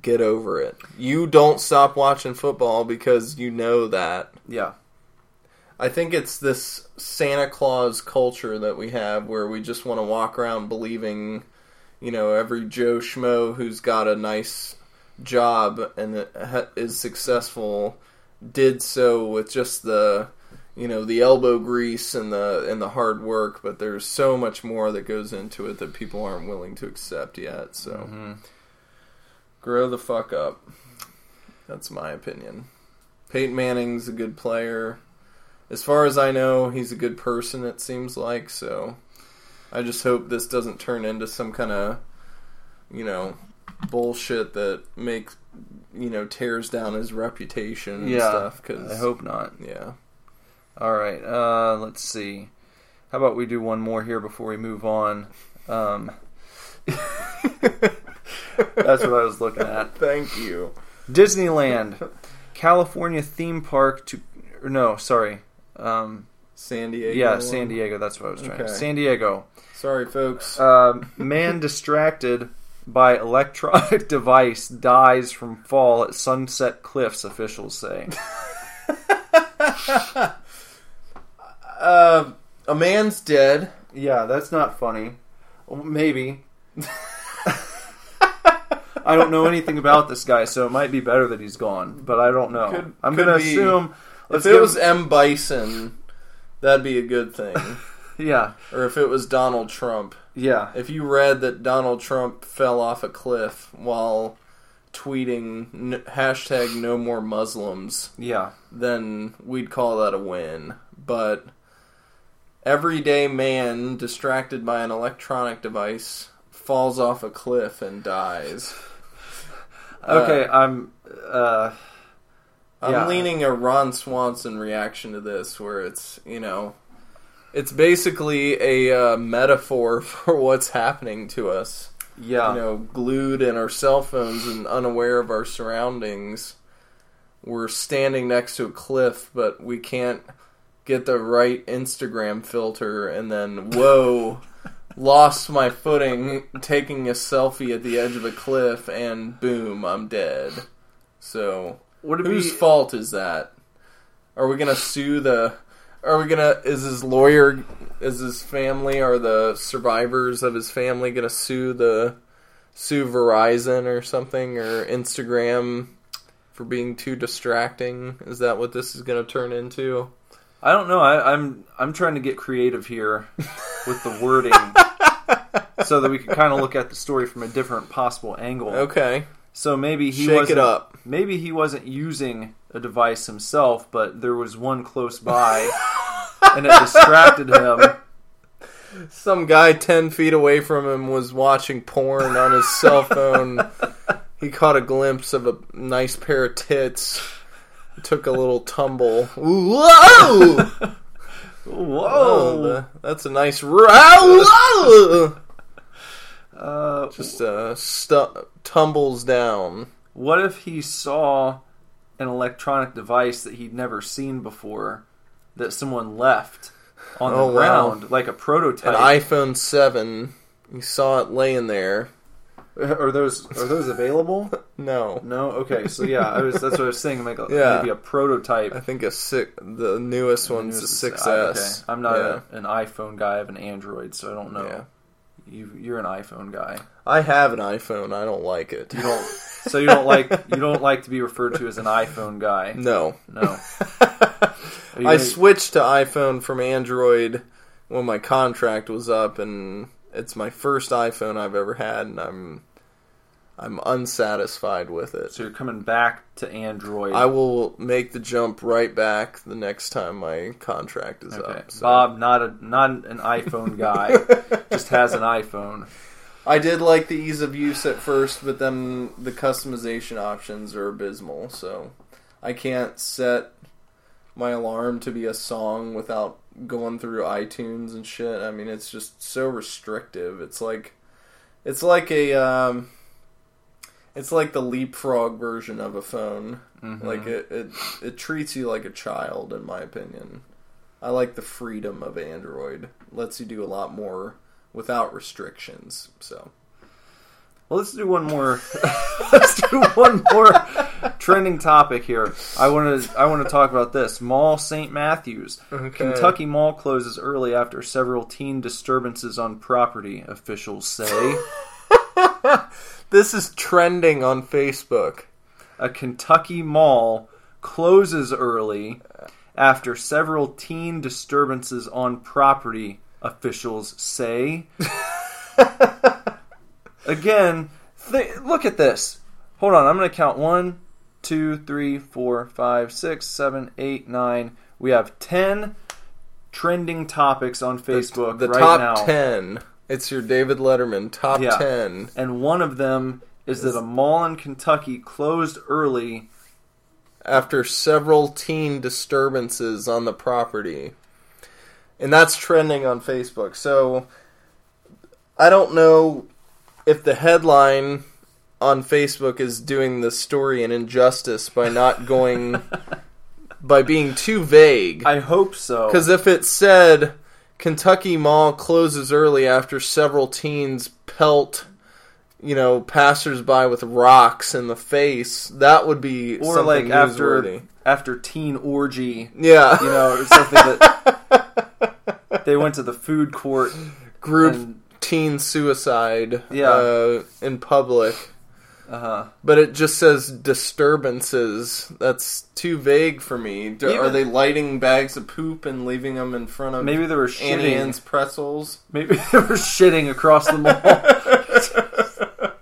Get over it. You don't stop watching football because you know that. yeah, I think it's this Santa Claus culture that we have where we just want to walk around believing, you know, every Joe Schmo who's got a nice job and ha- is successful did so with just the, you know, the elbow grease and the and the hard work. But there's so much more that goes into it that people aren't willing to accept yet. So, mm-hmm. grow the fuck up. That's my opinion. Peyton Manning's a good player as far as I know, he's a good person. It seems like so. I just hope this doesn't turn into some kind of, you know, bullshit that makes, you know, tears down his reputation and yeah. stuff. Cause I hope not. yeah, All right, uh, let's see. How about we do one more here before we move on? Um, (laughs) that's what I was looking at. thank you. Disneyland, California theme park to. No, sorry. Um, San Diego. yeah, San Diego. That's what I was trying. Okay. San Diego. Sorry, folks. Um, man (laughs) distracted by electronic (laughs) device dies from fall at Sunset Cliffs. Officials say. Uh, (laughs) a man's dead. Yeah, that's not funny. Maybe. (laughs) I don't know anything about this guy, so it might be better that he's gone. But I don't know. Could- I'm gonna assume. Let's if it give- was M Bison, that'd be a good thing. yeah, or if it was Donald Trump. Yeah, If you read that Donald Trump fell off a cliff while tweeting n- hashtag no more Muslims, yeah. then we'd call that a win. But everyday man distracted by an electronic device falls off a cliff and dies. Okay, I'm. Uh, I'm Yeah. leaning a Ron Swanson reaction to this, where it's you know, it's basically a uh, metaphor (laughs) for what's happening to us. yeah, you know, glued in our cell phones and unaware of our surroundings. We're standing next to a cliff, but we can't get the right Instagram filter, and then, whoa, (laughs) lost my footing taking a selfie at the edge of a cliff, and boom, I'm dead. So, whose be? fault is that? Are we gonna sue the? Are we gonna? Is his lawyer? Is his family? Are the survivors of his family gonna sue the? Sue Verizon or something or Instagram for being too distracting? Is that what this is gonna turn into? I don't know. I, I'm I'm trying to get creative here with the wording, (laughs) so that we can kind of look at the story from a different possible angle. Okay, So maybe he shake wasn't, it up. Maybe he wasn't using a device himself, but there was one close by, (laughs) and it distracted him. Some guy ten feet away from him was watching porn on his cell phone. He caught a glimpse of a nice pair of tits. Took a little tumble. Whoa! (laughs) Whoa! Oh, that's a nice. Uh, Just uh, stu- tumbles down. what if he saw an electronic device that he'd never seen before that someone left on the Oh, wow. ground, like a prototype? An iPhone Seven. He saw it laying there. (laughs) are those are those available? (laughs) No, No. Okay. So yeah, I was that's what I was saying. Like a, (laughs) Yeah. maybe a prototype. I think a six. The newest one's the News- six I- S. okay. I'm not Yeah. a, an iPhone guy. I have an Android, so I don't know. Yeah. You, you're an iPhone guy. I have an iPhone. I don't like it. You don't. so you don't like (laughs) you don't like to be referred to as an iPhone guy. No. No. (laughs) I gonna- switched to iPhone from Android when my contract was up, and it's my first iPhone I've ever had, and I'm I'm unsatisfied with it. So you're coming back to Android. I will make the jump right back the next time my contract is Okay. up. so. Bob, not a not an iPhone guy, (laughs) just has an iPhone. I did like the ease of use at first, but then the customization options are abysmal. So I can't set my alarm to be a song without going through iTunes and shit. I mean, it's just so restrictive. It's like it's like a um, It's like the leapfrog version of a phone. Mm-hmm. Like it, it, it treats you like a child, in my opinion. I like the freedom of Android. Lets you do a lot more without restrictions. So Well, let's do one more. (laughs) let's do one more trending topic here. I want to. I want to talk about this Mall St. Matthews. Okay. Kentucky Mall closes early after several teen disturbances on property. Officials say (laughs) this is trending on Facebook. a Kentucky mall closes early after several teen disturbances on property. Officials say. (laughs) Again, th- look at this. Hold on, I'm going to count one, two, three, four, five, six, seven, eight, nine. We have ten trending topics on Facebook the right top now, ten. It's your David Letterman top Yeah. ten. and one of them is that a mall in Kentucky closed early. after several teen disturbances on the property. And that's trending on Facebook. So I don't know if the headline on Facebook is doing the story an injustice by not going (laughs) by being too vague. I hope so. Because if it said Kentucky Mall closes early after several teens pelt, you know, passersby with rocks in the face, that would be or something like after newsworthy. after teen orgy, yeah, you know, something that (laughs) they went to the food court. group and- teen suicide, Yeah. uh, in public. Uh huh. But it just says disturbances. That's too vague for me. Do, are they lighting bags of poop and leaving them in front of Maybe they were Annie shitting. Anne's pretzels? Maybe (laughs) they were shitting across the mall. (laughs)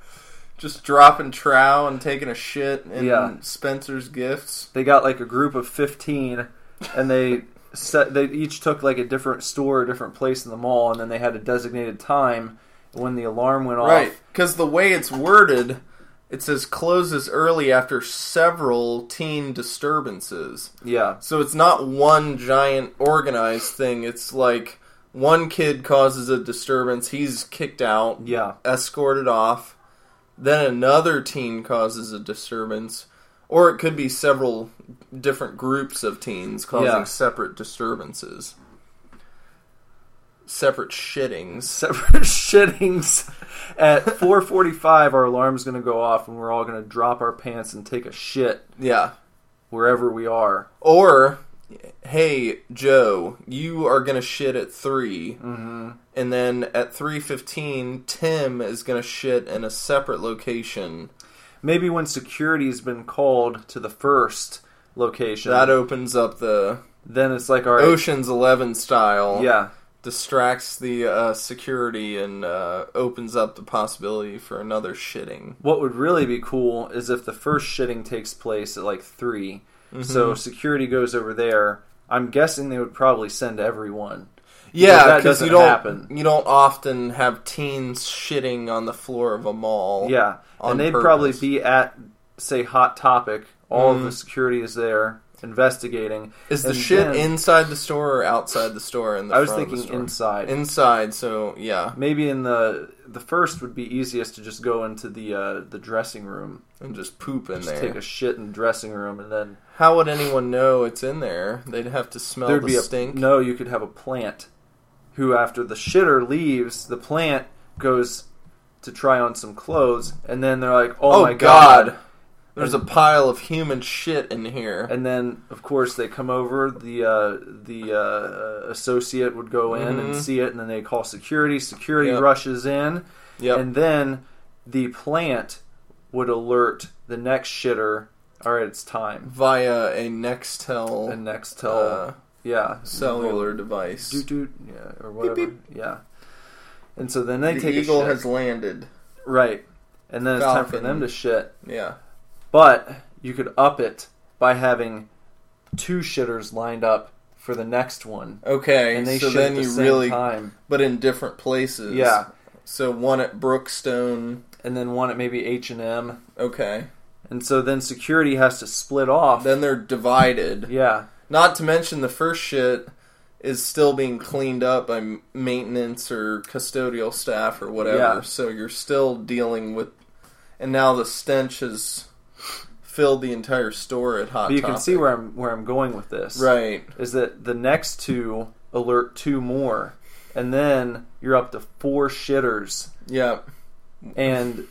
just dropping trow and taking a shit in Yeah. Spencer's gifts. they got like a group of 15 and they set they each took like a different store a different place in the mall and then they had a designated time when the alarm went off Right, because the way it's worded, it says closes early after several teen disturbances. yeah So it's not one giant organized thing. It's like one kid causes a disturbance, he's kicked out, yeah escorted off. Then another teen causes a disturbance, or it could be several different groups of teens causing Yeah. separate disturbances, separate shittings. (laughs) separate shittings at 4:45 our alarm's going to go off and we're all going to drop our pants and take a shit Yeah. wherever we are Or, hey Joe, you are gonna shit at 3 mm-hmm. and then at three fifteen, Tim is gonna shit in a separate location. maybe when security's been called to the first location That opens up the then it's like our Ocean's Eleven style. yeah distracts the uh, security and uh, opens up the possibility for another shitting. What would really be cool is if the first shitting takes place at like 3 So Mm-hmm. security goes over there. I'm guessing they would probably send everyone. Yeah, that because doesn't you don't happen. you don't often have teens shitting on the floor of a mall. Yeah, and they'd purpose. probably be at say Hot Topic. All of Mhm. the security is there investigating. Is the And shit then- inside the store or outside the store? In the I was front of the thinking store? inside. Inside, so yeah, Maybe in the the first would be easiest to just go into the uh, the dressing room, and just poop in just there. take a shit in the dressing room, and then How would anyone know it's in there? They'd have to smell there'd the be a stink. no. You could have a plant who, after the shitter leaves, the plant goes to try on some clothes, and then they're like, "Oh, oh my god. god. There's a pile of human shit in here. And then, of course, they come over. The uh, the uh, associate would go in and Mhm. see it, and then they call security. Security Yep. rushes in, Yep. and then the plant would alert the next shitter. All right, it's time. Via a Nextel a next tell, uh, yeah, cellular device. doot doot, yeah, or whatever, beep. yeah. And so then they the take eagle a shit, has landed. right, and then it's time for them to shit. Yeah. But you could up it by having two shitters lined up for the next one. Okay. and they so then the you same really, time. but in different places. Yeah, So one at Brookstone. and then one at maybe H and M, Okay. and so then security has to split off. Then they're divided. yeah, Not to mention the first shit is still being cleaned up by maintenance or custodial staff or whatever. Yeah. So you're still dealing with and now the stench has filled the entire store at Hot But you can see where I'm where I'm going with this. right. Is that the next two alert two more, and then you're up to four shitters, Yeah, and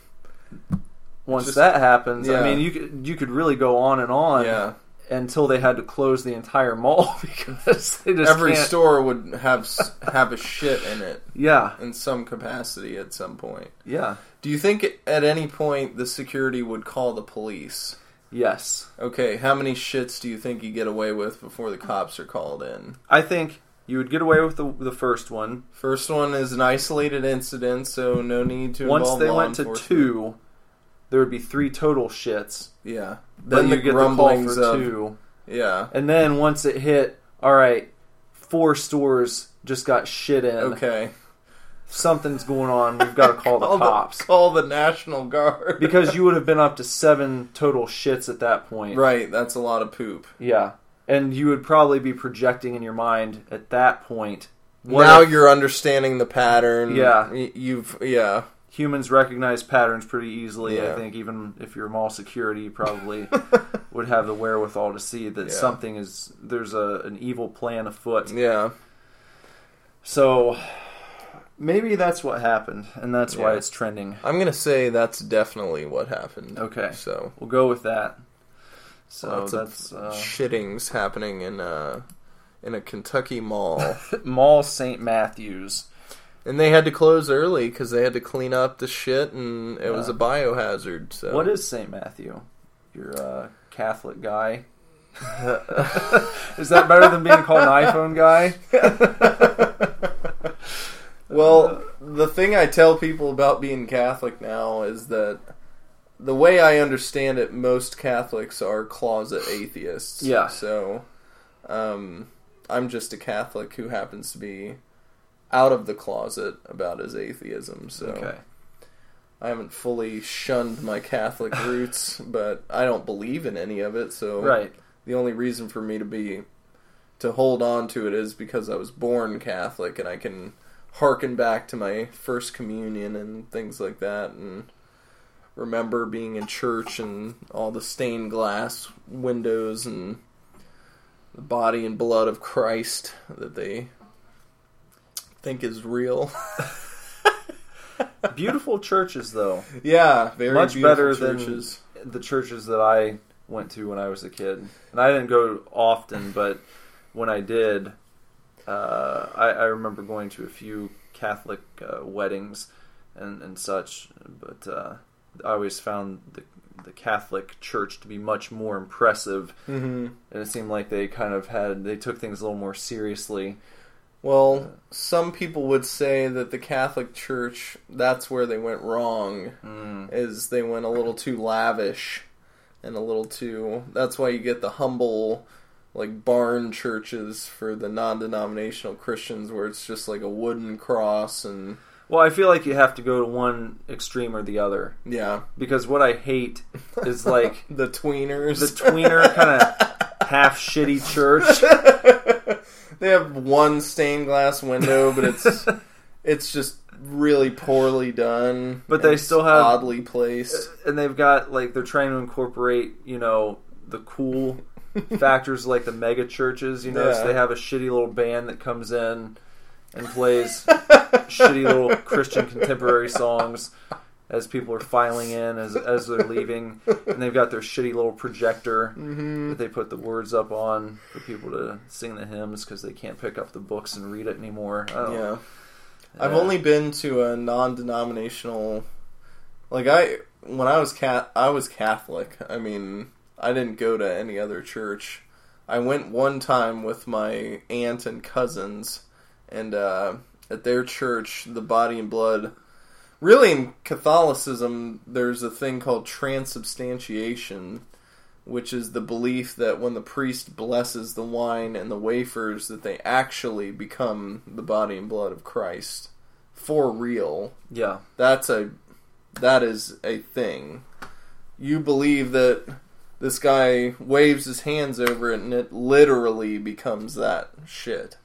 once Just- that happens, yeah. I mean, you could you could really go on and on yeah. until they had to close the entire mall (laughs) because they just Every can't- store would have have a shit in it Yeah, in some capacity at some point. yeah, Do you think at any point the security would call the police? Yes. Okay, how many shits do you think you get away with before the cops are called in? I think you would get away with the the first one. First one is an isolated incident, so no need to involve the cops. Once they went to two, there would be three total shits. Yeah. But Then you the get the call for of two. yeah. And then once it hit, all right, four stores just got shit in. Okay. Something's going on. We've got to call the (laughs) Call cops. call the National Guard. (laughs) because you would have been up to seven total shits at that point. right, that's a lot of poop. Yeah. And you would probably be projecting in your mind at that point. Now if you're understanding the pattern. Yeah. You've yeah. humans recognize patterns pretty easily. Yeah. I think even if you're mall security, you probably (laughs) would have the wherewithal to see that Yeah. something is there's a an evil plan afoot. Yeah. So maybe that's what happened, and that's why Yeah. it's trending. I'm gonna say that's definitely what happened. Okay. So We'll go with that. So lots of uh, shittings happening in uh in a Kentucky mall. (laughs) Mall St. Matthews. And they had to close early because they had to clean up the shit, and it was Yeah. a biohazard. So What is St. Matthew? You're a Catholic guy. (laughs) (laughs) is that better than being called an iPhone guy? Well, the thing I tell people about being Catholic now is that the way I understand it, most Catholics are closet atheists. Yeah. So, um, I'm just a Catholic who happens to be out of the closet about his atheism. So Okay. I haven't fully shunned my Catholic (laughs) roots, but I don't believe in any of it. So Right. the only reason for me to be to hold on to it is because I was born Catholic and I can harken back to my first communion and things like that and remember being in church and all the stained glass windows and the body and blood of Christ that they think is real. (laughs) Beautiful churches, though. yeah, very Much better churches. than the churches that I went to when I was a kid. And I didn't go often, but when I did, uh, I, I remember going to a few Catholic uh, weddings and, and such. But uh, I always found the the Catholic Church to be much more impressive, hmm and it seemed like they kind of had they took things a little more seriously. Well, some people would say that the Catholic Church, that's where they went wrong, Mm. is they went a little too lavish and a little too. That's why you get the humble, like barn churches for the non denominational Christians where it's just like a wooden cross and. Well, I feel like you have to go to one extreme or the other Yeah. because what I hate is like (laughs) the tweeners. the tweener kind of (laughs) half shitty church. (laughs) they have one stained glass window, but it's it's just really poorly done. But they still have- oddly placed. and they've got like they're trying to incorporate you know the cool factors like the mega churches you know so they have a shitty little band that comes in and plays (laughs) shitty little christian contemporary songs as people are filing in as, as they're leaving and they've got their shitty little projector Mm-hmm. that they put the words up on for people to sing the hymns because they can't pick up the books and read it anymore oh, Yeah. I've Yeah. only been to a non-denominational like I when I was cat I was Catholic. I mean, I didn't go to any other church. I went one time with my aunt and cousins and uh at their church, the body and blood really in Catholicism there's a thing called transubstantiation which is the belief that when the priest blesses the wine and the wafers that they actually become the body and blood of Christ. For real. Yeah. That's a that is a thing. You believe that this guy waves his hands over it and it literally becomes that shit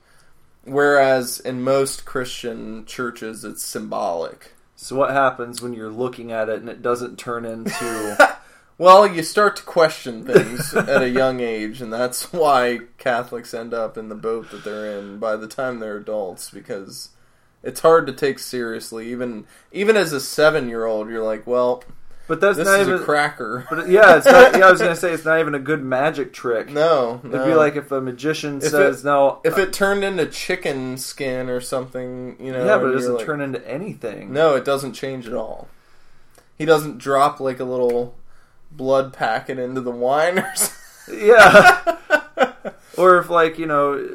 whereas in most Christian churches it's symbolic So what happens when you're looking at it and it doesn't turn into (laughs) Well, you start to question things at a young age, and that's why Catholics end up in the boat that they're in by the time they're adults, because it's hard to take seriously. Even even as a seven year old, you're like, well, But that's this not is even a cracker. But yeah, it's not, yeah, I was gonna say it's not even a good magic trick. no, It'd be like if a magician If says, it- "No, if uh, it turned into chicken skin or something, you know. yeah, but it doesn't like- turn into anything." No, it doesn't change at all. He doesn't drop like a little blood packet into the wine or something. Yeah. (laughs) or if like you know,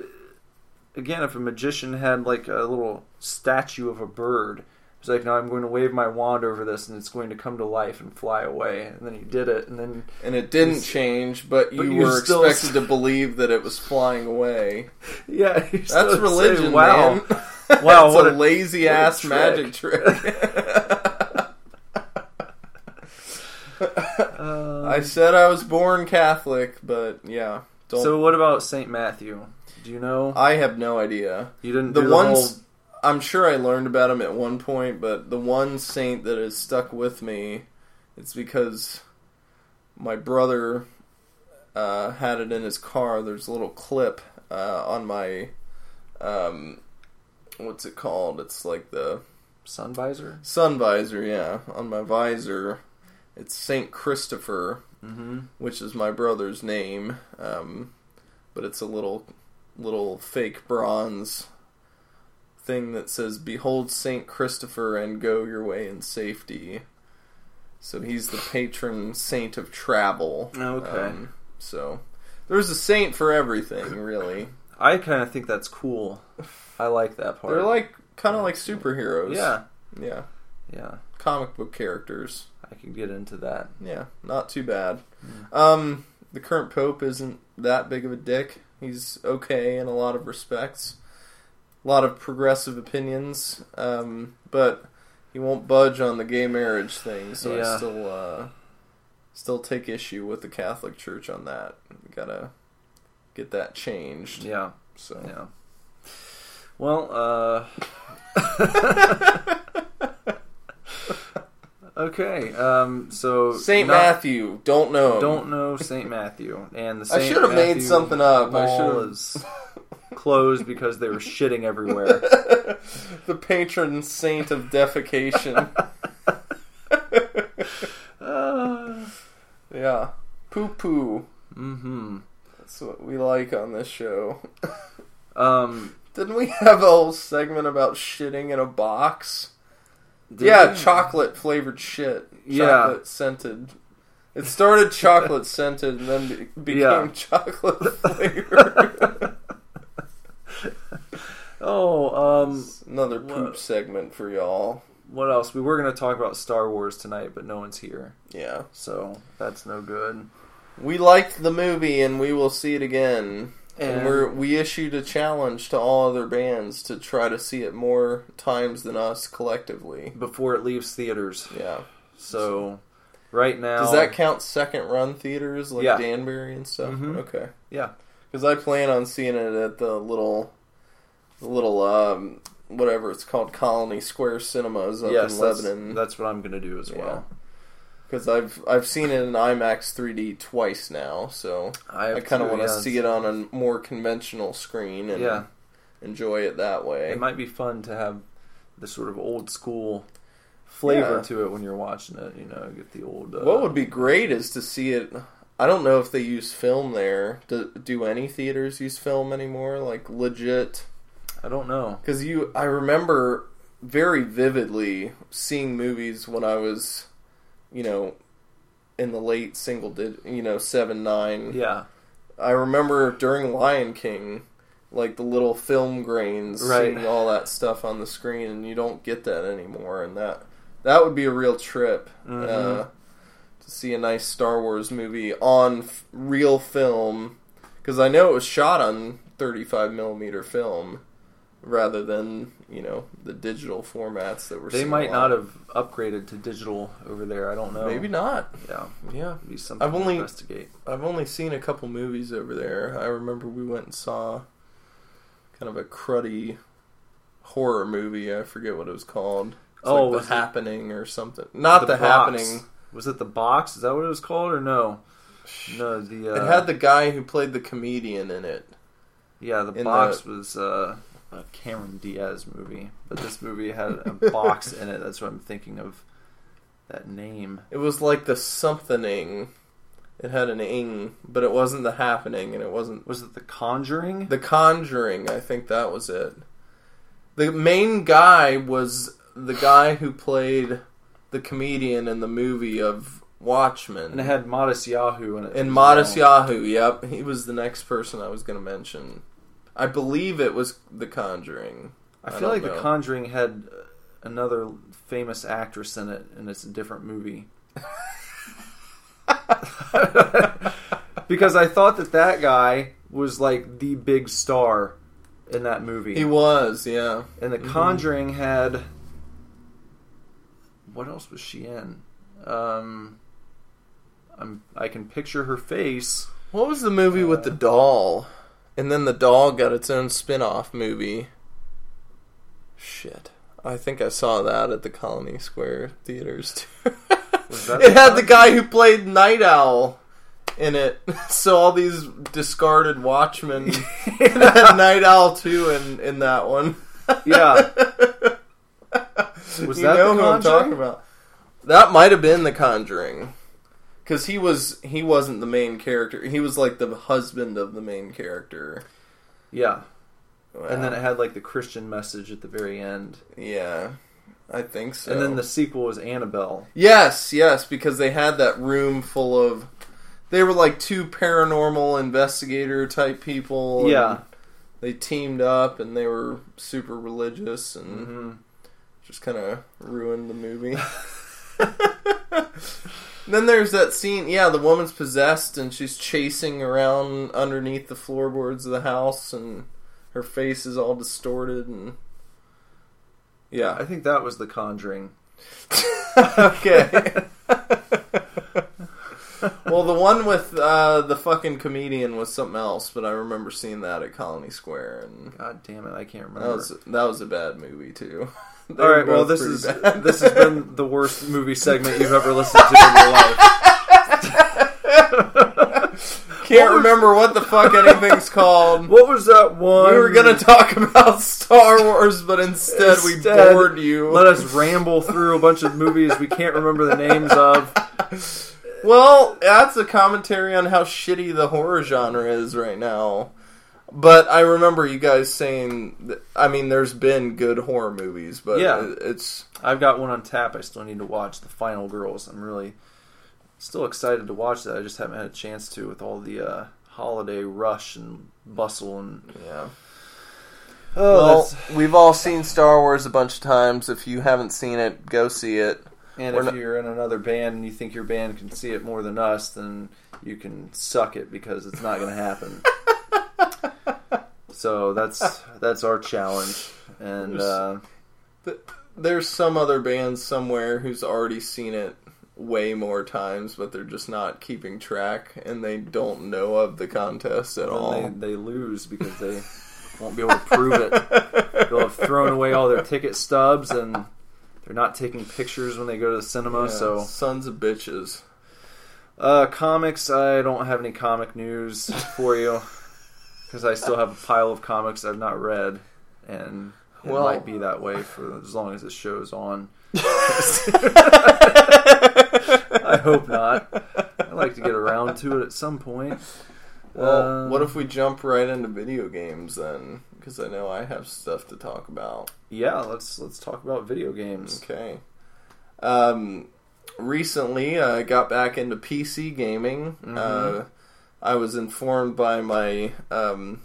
again, if a magician had like a little statue of a bird, it's like, "No, I'm going to wave my wand over this, and it's going to come to life and fly away." And then he did it, and then And it didn't change, but you But you're were still- expected to believe that it was flying away. (laughs) yeah, That's religion, wow. man. (laughs) (laughs) Wow, it's what a a- lazy ass trick. magic trick. Uh, I said I was born Catholic, but yeah. Don't, so what about Saint Matthew? Do you know? I have no idea. you didn't The do ones whole- I'm sure I learned about him at one point, but the one saint that has stuck with me, it's because my brother uh, had it in his car. There's a little clip uh, on my um, what's it called? It's like the sun visor. sun visor. Yeah, on my visor, it's Saint Christopher, Mm-hmm. which is my brother's name, um, but it's a little little fake bronze thing that says "Behold Saint Christopher and go your way in safety." So he's the patron saint of travel. Okay. Um, so there's a saint for everything, really. I kind of think that's cool. I like that part. They're like kind of like superheroes. yeah, yeah, yeah. comic book characters. I can get into that. Yeah, not too bad. Um, the current pope isn't that big of a dick. He's okay in a lot of respects. A lot of progressive opinions, um, but he won't budge on the gay marriage thing. So Yeah. I still, uh, still take issue with the Catholic Church on that. We gotta get that changed. Yeah, So yeah. Well, uh. (laughs) okay, um, so Saint not- Matthew, don't know. him. Don't know Saint Matthew, and the I should've made something up. I should've- is closed because they were shitting everywhere. (laughs) the patron saint of defecation. Uh, (laughs) yeah, poo poo. mm-hmm. That's what we like on this show. Um, Didn't we have a whole segment about shitting in a box? yeah, we? chocolate flavored shit. Yeah. Chocolate scented. It started chocolate scented and then be- became Yeah. chocolate (laughs) flavored. Oh, um, Another poop What? segment for y'all. what else? We were going to talk about Star Wars tonight, but no one's here, Yeah. so that's no good. We liked the movie and we will see it again. And, And- we're we issued a challenge to all other bands to try to see it more times than us collectively. Before it leaves theaters. Yeah. So, right now, Does that count second run theaters like Yeah. Danbury and stuff? Mhm. Okay. Yeah. Because I plan on seeing it at the little, the little um, whatever it's called, Colony Square Cinemas up yes, in that's, Lebanon. that's what I'm going to do as Yeah. well. Because I've I've seen it in IMAX 3D twice now, so I, I kind of want to yeah, see it on a more conventional screen and Yeah. enjoy it that way. It might be fun to have the sort of old school flavor Yeah. to it when you're watching it. You know, get the old. Uh, What would be great is to see it. I don't know if they use film there. Do, do any theaters use film anymore? Like legit? I don't know. Because you, I remember very vividly seeing movies when I was, you know, in the late single digit, you know, seven nine. Yeah, I remember during Lion King, like the little film grains, Right. seeing all that stuff on the screen, and you don't get that anymore. And that that would be a real trip uh, Mhm. to see a nice Star Wars movie on f- real film, because I know it was shot on 35 millimeter film rather than you know the digital formats that were. they might not have upgraded to digital over there. I don't know. Maybe not. Yeah, Yeah. be something I've only- to investigate. I've only seen a couple movies over there. I remember we went and saw kind of a cruddy horror movie. I forget what it was called. Oh, like was the happening or something. Not the, Box. happening. Was it the box? Is that what it was called, or no? No, the uh, It had the guy who played the comedian in it. yeah. The box the- was uh, a Cameron Diaz movie, but this movie had a box (laughs) in it. That's what I'm thinking of. That name. It was like the something. It had an ing, but it wasn't the happening, and it wasn't Was it The Conjuring? the Conjuring. I think that was it. The main guy was the guy who played the comedian in the movie of Watchmen. and it had Modest Yahoo in it. And Modest well. Yahoo, yep. He was the next person I was going to mention. I believe it was The Conjuring. I feel like know. The Conjuring had uh, another famous actress in it, and it's a different movie. (laughs) because I thought that that guy was like the big star in that movie. He was, yeah. and The Conjuring had what else was she in? Um, I'm I can picture her face. What was the movie with the doll? And then the doll got its own spin off movie. Shit. I think I saw that at the Colony Square theaters too. (laughs) It had the guy who played Night Owl in it. (laughs) So all these discarded Watchmen (laughs) had Night Owl too in, in that one. Yeah. Was you that know The who I'm talking about? That might have been The Conjuring. Because he was he wasn't the main character. He was like the husband of the main character. Yeah. And then it had like the Christian message at the very end. Yeah, I think so. And then the sequel was Annabelle. yes, yes, because they had that room full of. They were like two paranormal investigator type people. Yeah. they teamed up and they were super religious and hmm just kind of ruined the movie. (laughs) (laughs) then there's that scene. Yeah, the woman's possessed and she's chasing around underneath the floorboards of the house and her face is all distorted and. Yeah. I think that was The Conjuring. (laughs) okay. well, the one with uh, the fucking comedian was something else, but I remember seeing that at Colony Square, and God damn it, I can't that remember. was that was a bad movie too. (laughs) They All well this is bad. (laughs) this has been the worst movie segment you've ever listened to in your life. (laughs) Can't what was- remember what the fuck anything's called. (laughs) What was that one? We were gonna talk about Star Wars, but instead, we bored you. let us ramble through a bunch of movies we can't remember the names of. Well, that's a commentary on how shitty the horror genre is right now. But I remember you guys saying, that, I mean, there's been good horror movies, but Yeah. it's I've got one on tap. I still need to watch The Final Girls. I'm really still excited to watch that. I just haven't had a chance to with all the uh, holiday rush and bustle and yeah. oh, well, we've all seen Star Wars a bunch of times. If you haven't seen it, go see it. and we're if not- you're in another band and you think your band can see it more than us, then you can suck it because it's not going to happen. (laughs) so that's that's our challenge, and uh, There's some other band somewhere who's already seen it way more times, but they're just not keeping track and they don't know of the contest at all. they, they lose because they won't be able to prove it. (laughs) They'll have thrown away all their ticket stubs and they're not taking pictures when they go to the cinema. Yeah, So, sons of bitches. uh, comics, I don't have any comic news for you (laughs) because I still have a pile of comics I've not read, and it Well- might be that way for as long as this show's on. (laughs) I hope not. I'd like to get around to it at some point. Well, Um, what if we jump right into video games then? Because I know I have stuff to talk about. Yeah, let's let's talk about video games. Okay. Um, recently, I got back into PC gaming. Mm-hmm. Uh, I was informed by my um,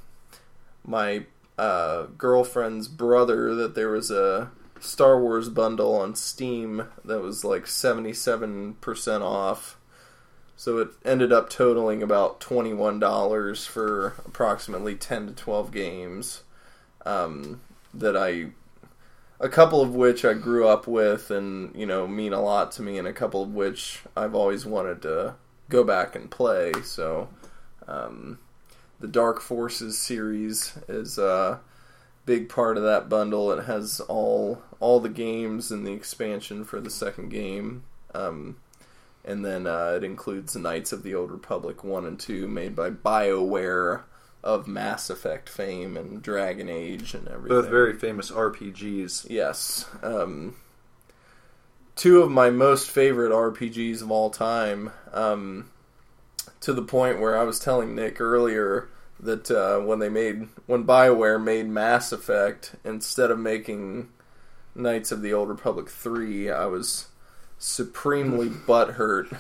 my uh, girlfriend's brother that there was a Star Wars bundle on Steam that was like seventy seven percent off. So it ended up totaling about twenty one dollars for approximately ten to twelve games um, that I a couple of which I grew up with and you know mean a lot to me, and a couple of which I've always wanted to go back and play. So, um, the Dark Forces series is a big part of that bundle. It has all all the games and the expansion for the second game. Um, and then uh, it includes Knights of the Old Republic 1 and 2, made by BioWare of Mass Effect fame and Dragon Age and everything. Both very famous RPGs. Yes. Um, two of my most favorite RPGs of all time. Um, to the point where I was telling Nick earlier that uh, when they made when Bioware made Mass Effect instead of making Knights of the Old Republic three, I was supremely (laughs) butthurt,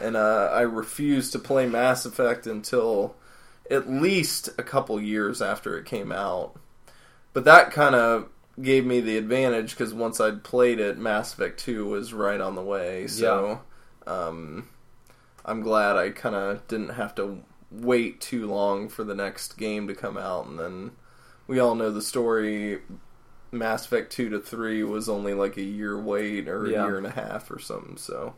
and uh, I refused to play Mass Effect until at least a couple years after it came out. But that kind of gave me the advantage because once I'd played it, Mass Effect Two was right on the way. So, um, I'm glad I kind of didn't have to wait too long for the next game to come out, and then we all know the story. Mass Effect two to three was only like a year wait or a year and a half or something. So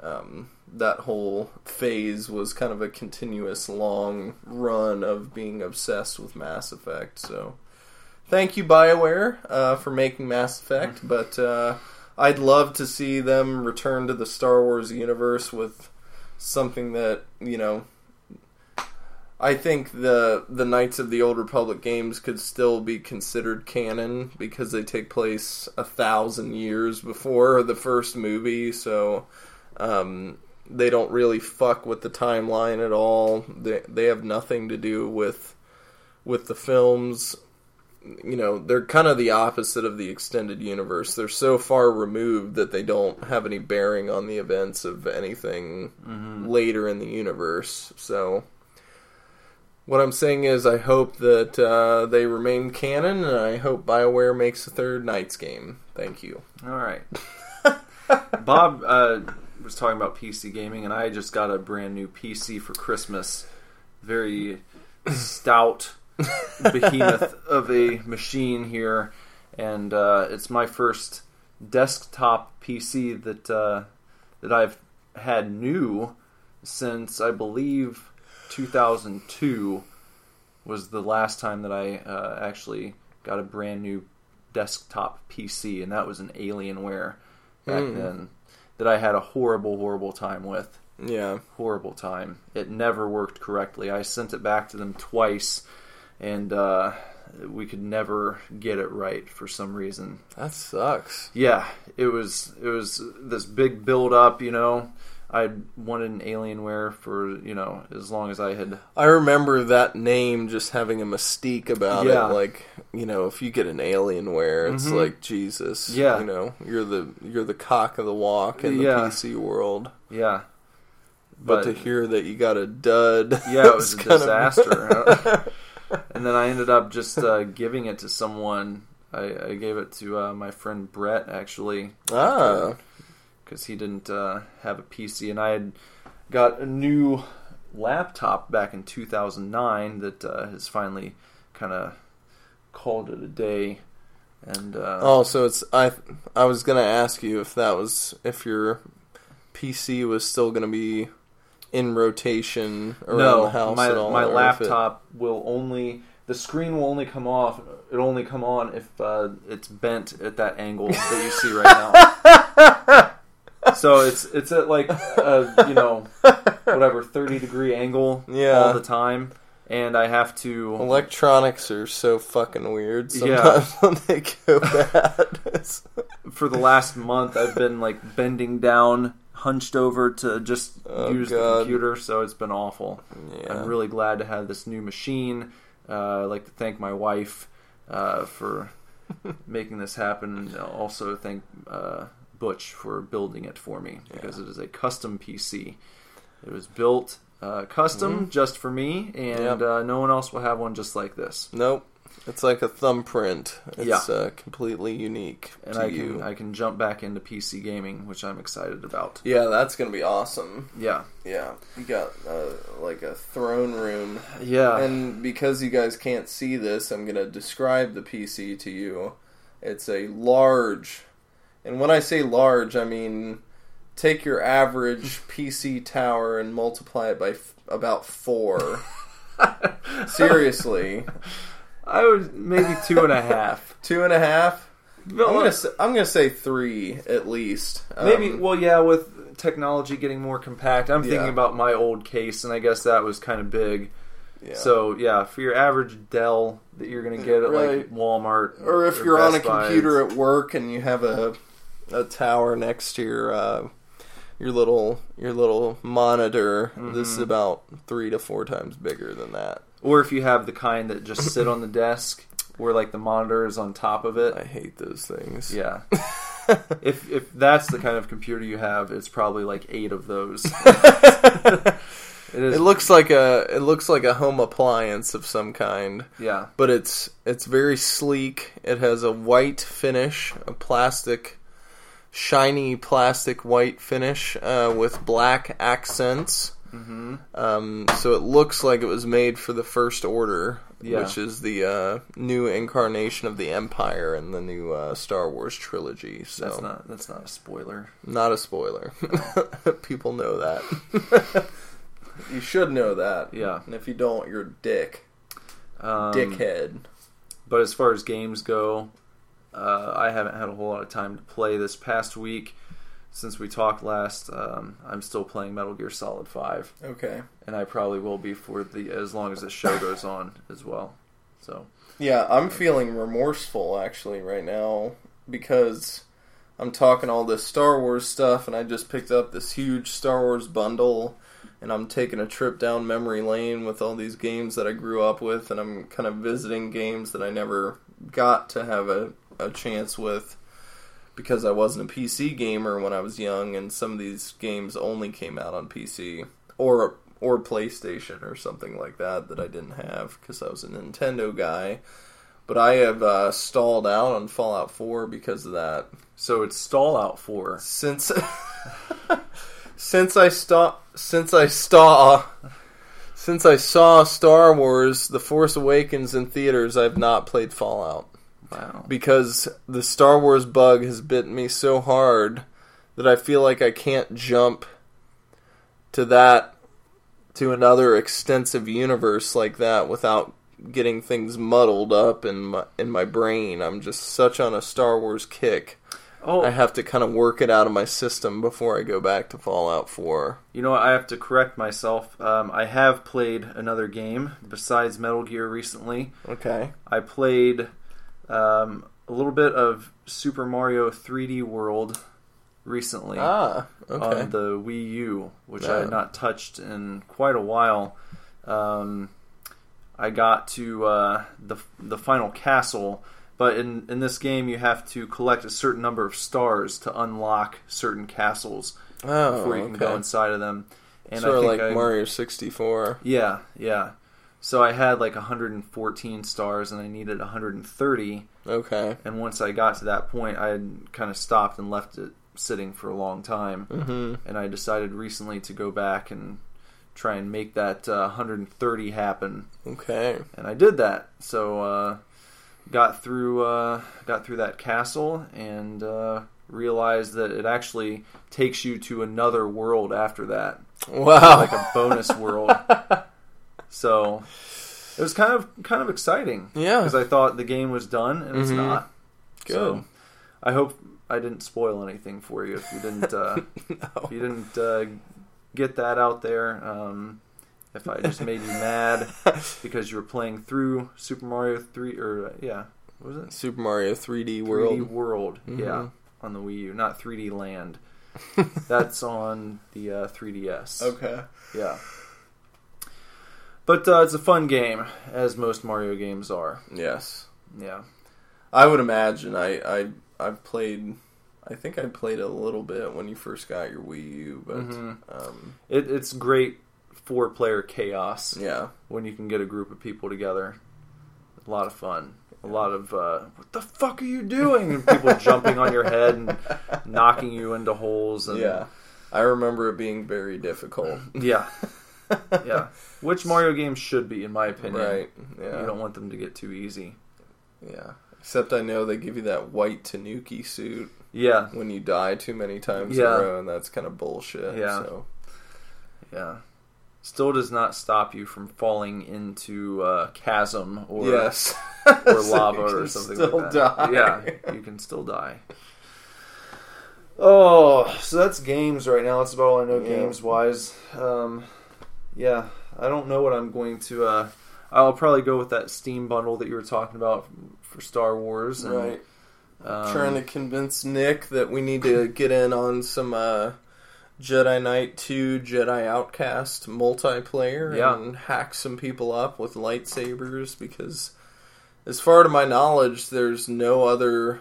um, that whole phase was kind of a continuous long run of being obsessed with Mass Effect. So thank you Bioware uh, for making Mass Effect, (laughs) but uh, I'd love to see them return to the Star Wars universe with something that you know. I think the the Knights of the Old Republic games could still be considered canon because they take place a thousand years before the first movie, so um, they don't really fuck with the timeline at all. They they have nothing to do with with the films. You know, they're kind of the opposite of the extended universe. They're so far removed that they don't have any bearing on the events of anything later in the universe. So what I'm saying is, I hope that uh, they remain canon, and I hope BioWare makes a third Knights game. Thank you. All right. (laughs) Bob uh, was talking about PC gaming, and I just got a brand new PC for Christmas. Very stout behemoth of a machine here, and uh, it's my first desktop PC that uh, that I've had new since I believe 2002 was the last time that I uh, actually got a brand new desktop PC, and that was an Alienware back Hmm. then that I had a horrible, horrible time with. Yeah. Horrible time. It never worked correctly. I sent it back to them twice, and uh, we could never get it right for some reason. That sucks. Yeah, it was it was this big build up, you know. I wanted an Alienware for you know as long as I had I remember that name just having a mystique about Yeah. it. Like, you know, if you get an Alienware, it's Mhm. like Jesus. Yeah. You know, you're the you're the cock of the walk in the Yeah. PC world. yeah. But, to hear that you got a dud, (laughs) Yeah, it was a kind of- disaster. (laughs) (laughs) and then I ended up just uh, giving it to someone. I, I gave it to uh, my friend Brett actually ah, because he didn't uh, have a PC, and I had got a new laptop back in 2009 that uh, has finally kind of called it a day. And uh, oh, so it's I. I was gonna ask you if that was if your PC was still gonna be in rotation around no, the house my at all. my if it- laptop will only the screen will only come off. It only come on if uh, it's bent at that angle that you see right now. (laughs) so it's it's at like a you know whatever thirty degree angle Yeah. all the time, and I have to Electronics are so fucking weird Yeah. sometimes (laughs) when they go bad. For the last month I've been like bending down, hunched over to just Oh, use the computer. So it's been awful. yeah. I'm really glad to have this new machine. Uh, I'd like to thank my wife uh, for (laughs) making this happen. and Also thank uh, Butch for building it for me because it is a custom PC. It was built uh, custom just for me, and Mm-hmm. Yep. uh, no one else will have one just like this. Nope. It's like a thumbprint. It's Yeah. uh, completely unique And to I you. can I can jump back into PC gaming, which I'm excited about. yeah, that's gonna be awesome. Yeah, Yeah, you got uh, like a throne room, yeah. and because you guys can't see this, I'm gonna describe the PC to you. It's a large, and when I say large, I mean take your average (laughs) PC tower and multiply it by f- about four. (laughs) Seriously. I would maybe two and a (laughs) half. Two and a half. I'm gonna say, I'm gonna say three at least. maybe. Um, Well, yeah, with technology getting more compact, I'm thinking Yeah. about my old case, and I guess that was kind of big. yeah. So yeah, for your average Dell that you're gonna get at like Walmart, or if you're on a Best Buy, computer at work and you have a a tower next to your uh, your little your little monitor, this Mm-hmm. is about three to four times bigger than that. Or if you have the kind that just sit on the desk, where like the monitor is on top of it. I hate those things. Yeah. (laughs) if if that's the kind of computer you have, it's probably like eight of those. (laughs) it is. It looks like a it looks like a home appliance of some kind, yeah. but it's it's very sleek. It has a white finish, a plastic, shiny plastic white finish uh, with black accents. Hmm Um, so it looks like it was made for the First Order, Yeah. which is the uh, new incarnation of the Empire in the new uh, Star Wars trilogy. So That's not that's not a spoiler. not a spoiler. (laughs) People know that. (laughs) you should know that. Yeah. And if you don't, you're a dick. Um, Dickhead. But as far as games go, uh, I haven't had a whole lot of time to play this past week. Since we talked last, um, I'm still playing Metal Gear Solid Five, Okay. and I probably will be for the as long as the show goes on as well. So Yeah, I'm feeling remorseful actually right now because I'm talking all this Star Wars stuff and I just picked up this huge Star Wars bundle and I'm taking a trip down memory lane with all these games that I grew up with and I'm kind of visiting games that I never got to have a, a chance with because I wasn't a PC gamer when I was young and some of these games only came out on PC or or PlayStation or something like that that I didn't have because I was a Nintendo guy. But I have uh, stalled out on Fallout 4 because of that. so it's stall out for Since (laughs) since I sta- since I saw since I saw Star Wars: The Force Awakens in theaters, I've not played Fallout wow. because the Star Wars bug has bitten me so hard that I feel like I can't jump to that to another extensive universe like that without getting things muddled up in my in my brain. I'm just such on a Star Wars kick. Oh, I have to kind of work it out of my system before I go back to Fallout 4. You know what? I have to correct myself. Um, I have played another game besides Metal Gear recently. Okay. I played um, a little bit of Super Mario 3D World recently Ah, okay. on the Wii U, which I had not touched in quite a while. Um, I got to uh, the the final castle, but in in this game you have to collect a certain number of stars to unlock certain castles oh, before you can okay. go inside of them. And sort I of like I, Mario 64. Yeah, yeah. So I had like 114 stars, and I needed 130. Okay. And once I got to that point, I had kind of stopped and left it sitting for a long time. hmm And I decided recently to go back and try and make that uh, 130 happen. Okay. And I did that. So uh, got through uh, got through that castle and uh, realized that it actually takes you to another world after that Wow. like a bonus world. (laughs) So it was kind of kind of exciting yeah. because I thought the game was done and it's Mhm. not. Good. So I hope I didn't spoil anything for you if you didn't uh, (laughs) if you didn't uh, get that out there. Um, if I just made you mad (laughs) because you were playing through Super Mario three or uh, yeah, what was it Super Mario 3D World? 3D World. World? Yeah, on the Wii U, not 3D Land. (laughs) That's on the uh, 3DS. Okay. Yeah. But uh, it's a fun game, as most Mario games are. Yes. Yeah. I would imagine. I I I've played. I think I played a little bit when you first got your Wii U, but Mhm. um, It, it's great four player chaos yeah, when you can get a group of people together. A lot of fun. A lot of, uh, what the fuck are you doing? And people (laughs) jumping on your head and knocking you into holes. And, yeah. I remember it being very difficult. Yeah. (laughs) Yeah. (laughs) Which Mario games should be, in my opinion. Right. Yeah. You don't want them to get too easy. Yeah. Except I know they give you that white Tanuki suit Yeah. when you die too many times Yeah. in a row, and that's kind of bullshit. Yeah. So Yeah. still does not stop you from falling into a chasm or yes, or (laughs) lava or something like that. die. Yeah, you can still die. Oh, so that's games right now. That's about all I know Yeah. games wise. Um, yeah, I don't know what I'm going to. Uh, I'll probably go with that Steam bundle that you were talking about for Star Wars. And, right. Um, Trying to convince Nick that we need to (laughs) get in on some uh, Jedi Knight 2 Jedi Outcast multiplayer Yeah. and hack some people up with lightsabers because, as far to my knowledge, there's no other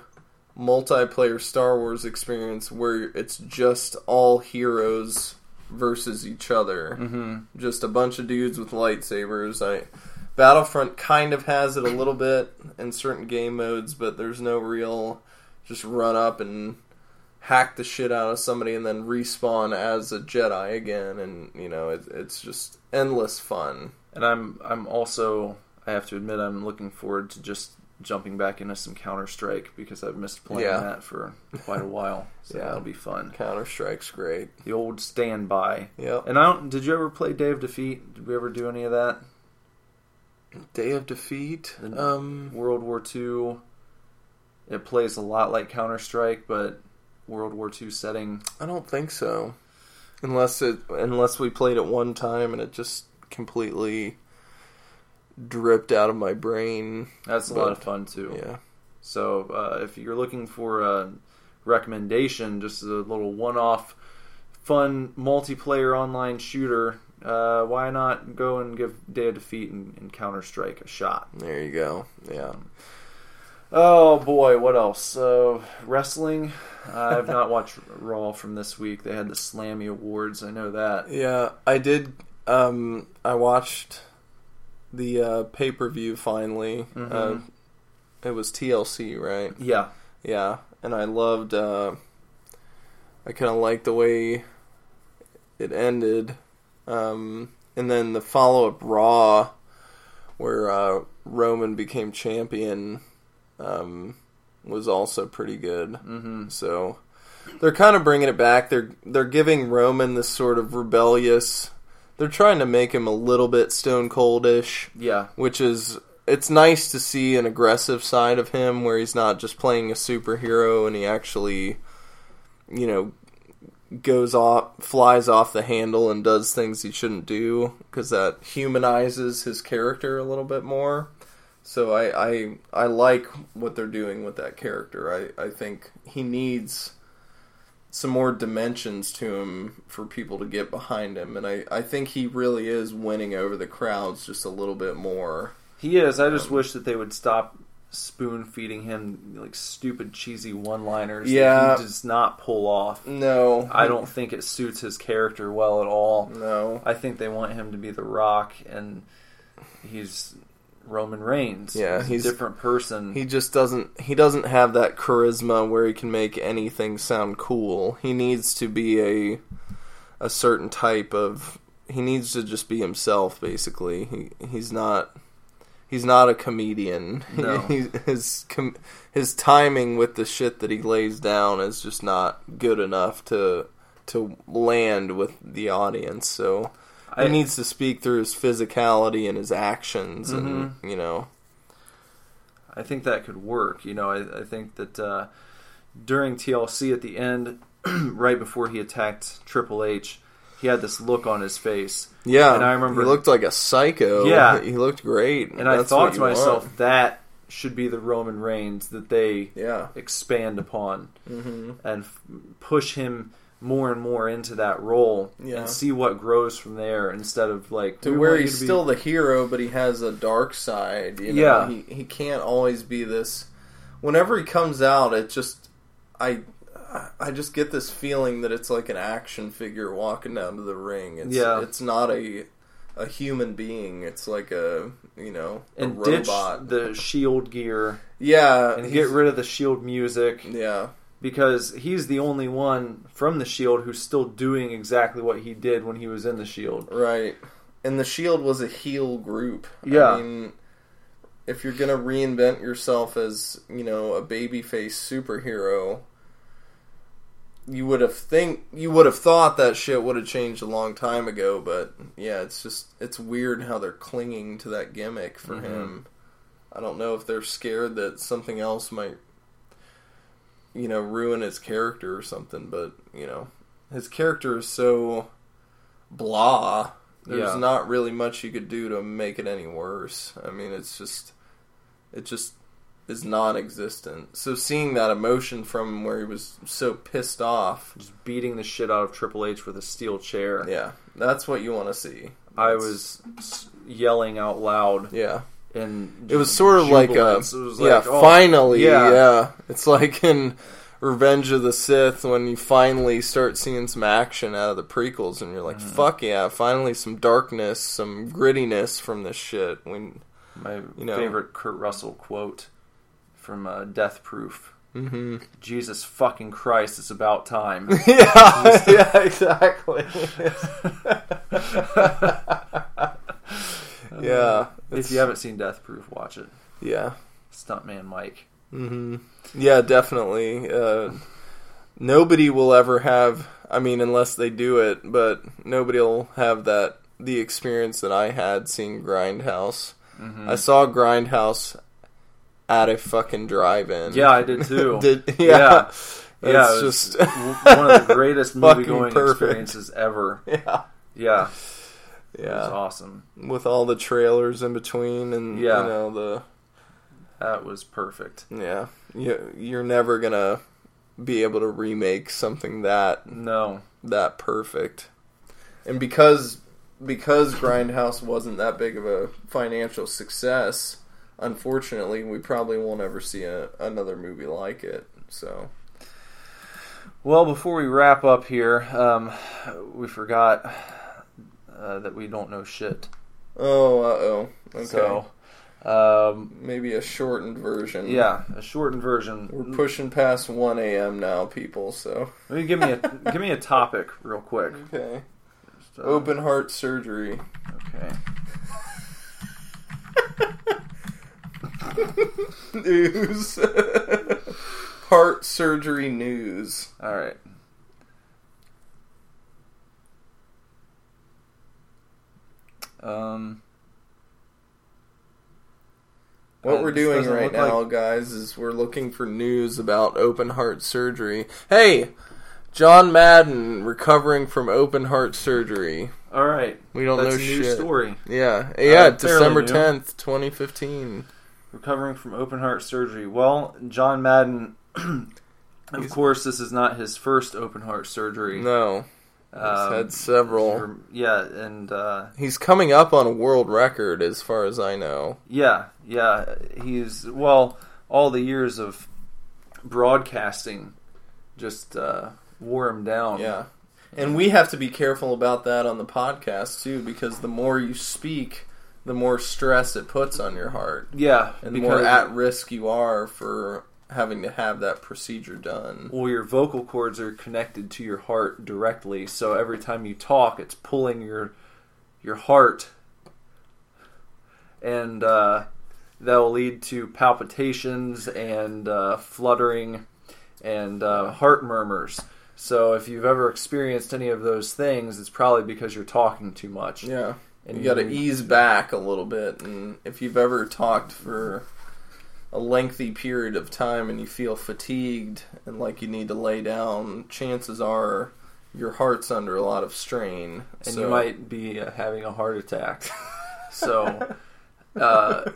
multiplayer Star Wars experience where it's just all heroes versus each other. mhm. Just a bunch of dudes with lightsabers. I Battlefront kind of has it a little bit in certain game modes, but there's no real just run up and hack the shit out of somebody and then respawn as a Jedi again, and you know it, it's just endless fun. And I'm I'm also I have to admit I'm looking forward to just jumping back into some Counter Strike because I've missed playing Yeah. that for quite a while. (laughs) So Yeah. that'll be fun. Counter Strike's great. The old standby. Yep. And I don't. Did you ever play Day of Defeat? Did we ever do any of that? Day of Defeat. And- Um, World War II. It plays a lot like Counter Strike, but World War II setting. I don't think so. Unless it unless we played it one time and it just completely dripped out of my brain. That's a lot of fun too. Yeah. So uh, if you're looking for a recommendation, just a little one-off, fun multiplayer online shooter, uh, why not go and give Day of Defeat and, and Counter Strike a shot? There you go. Yeah. Oh boy, what else? Uh, wrestling. I've not watched (laughs) Raw from this week. They had the Slammy Awards. I know that. Yeah, I did um I watched the uh pay per view finally. Mhm. Uh, it was TLC, right? Yeah, Yeah. And I loved uh I kinda liked the way it ended. Um and then the follow up Raw where uh Roman became champion um was also pretty good. hmm So they're kind of bringing it back. They're they're giving Roman this sort of rebellious. They're trying to make him a little bit stone coldish, yeah, which is it's nice to see an aggressive side of him where he's not just playing a superhero and he actually, you know, goes off, flies off the handle and does things he shouldn't do because that humanizes his character a little bit more. So I, I I like what they're doing with that character. I, I think he needs some more dimensions to him for people to get behind him, and I, I think he really is winning over the crowds just a little bit more. he is. I just um, wish that they would stop spoon feeding him like stupid cheesy one-liners. Yeah. that he does not pull off. No, I don't think it suits his character well at all. No, I think they want him to be The Rock, and he's Roman Reigns. Yeah, he's, he's- a different person. he just doesn't. He doesn't have that charisma where he can make anything sound cool. He needs to be a a certain type of. He needs to just be himself. Basically, he he's not. He's not a comedian. (laughs) No. He- his com- his timing with the shit that he lays down is just not good enough to to land with the audience. So I- he needs to speak through his physicality and his actions, and you know, I think that could work. You know, I, I think that uh, during TLC at the end, (clears throat) right before he attacked Triple H, he had this look on his face, yeah. And I remember- he looked like a psycho. Yeah. (laughs) he looked great, and I thought to myself want. that should be the Roman Reigns that they yeah, expand upon hmm and f- push him more and more into that role Yeah. and see what grows from there instead of like to where he's to be- still the hero, but he has a dark side. You know? Yeah. he he can't always be this. Whenever he comes out, it just I. I just get this feeling that it's like an action figure walking down to the ring. It's, Yeah. it's not a a human being. It's like a you know a and ditch robot. the shield gear yeah, and get rid of the shield music yeah, because he's the only one from the shield who's still doing exactly what he did when he was in the shield. Right. And the Shield was a heel group. Yeah. I mean, if you're gonna reinvent yourself as, you know, a babyface superhero, you would have think you would have thought that shit would have changed a long time ago, but yeah, it's just it's weird how they're clinging to that gimmick for Mhm. him. I don't know if they're scared that something else might you know ruin his character or something, but you know, his character is so blah. There's Yeah. not really much you could do to make it any worse. I mean, it's just it just is non-existent. So seeing that emotion from where he was so pissed off, Just beating the shit out of Triple H with a steel chair. yeah, that's what you want to see. I was yelling out loud, yeah. And It was sort of like a jubilance. It was yeah, oh, finally, yeah. yeah. It's like in Revenge of the Sith when you finally start seeing some action out of the prequels, and you're like, Mm-hmm. fuck yeah, finally some darkness, some grittiness from this shit. When My You know. favorite Kurt Russell quote from uh, Death Proof: hmm "Jesus fucking Christ, it's about time." (laughs) yeah, (laughs) yeah, exactly. (laughs) yeah, if you haven't seen Death Proof, watch it. yeah. Stuntman Mike. hmm Yeah, definitely. Uh, nobody will ever have. I mean, unless they do it, but nobody will have that the experience that I had seeing Grindhouse. Mm-hmm. I saw Grindhouse at a fucking drive-in. Yeah, I did too. (laughs) Did yeah. Yeah. It's yeah, it was just one of the greatest (laughs) movie going perfect. experiences ever. (laughs) yeah. Yeah, it was Yeah. awesome. With all the trailers in between and Yeah. you know the That was perfect. yeah. You you're never going to be able to remake something that No, that perfect. And because because Grindhouse wasn't that big of a financial success, unfortunately, we probably won't ever see a, another movie like it. So Well, before we wrap up here, um, we forgot uh, that we don't know shit. oh, uh oh, okay, So, um, maybe a shortened version. yeah, a shortened version. we're pushing past one a.m. now, people. So give me a (laughs) give me a topic real quick. okay, Just, uh, open heart surgery. Okay. (laughs) news. (laughs) heart surgery news. All right. Um. What Uh, we're doing right now, like- guys, is we're looking for news about open heart surgery. Hey, John Madden recovering from open heart surgery. All right. We don't That's know a new shit. story. Yeah, yeah, Uh, December tenth, twenty fifteen. Recovering from open heart surgery. Well, John Madden. (clears throat) of He's- course, this is not his first open heart surgery. No, he's Um, had several. for- Yeah, and uh, He's coming up on a world record, as far as I know. yeah, yeah. He's well, all the years of broadcasting just uh, wore him down. Yeah, and we have to be careful about that on the podcast too, because the more you speak, the more stress it puts on your heart. yeah. and the more at risk you are for having to have that procedure done. Well, your vocal cords are connected to your heart directly, so every time you talk, it's pulling your your heart, and uh, that will lead to palpitations and uh, fluttering and uh, heart murmurs. So, if you've ever experienced any of those things, it's probably because you're talking too much. Yeah, And you got to ease back a little bit, and if you've ever talked for a lengthy period of time and you feel fatigued and like you need to lay down, chances are your heart's under a lot of strain, and So- you might be uh, having a heart attack. (laughs) so, uh,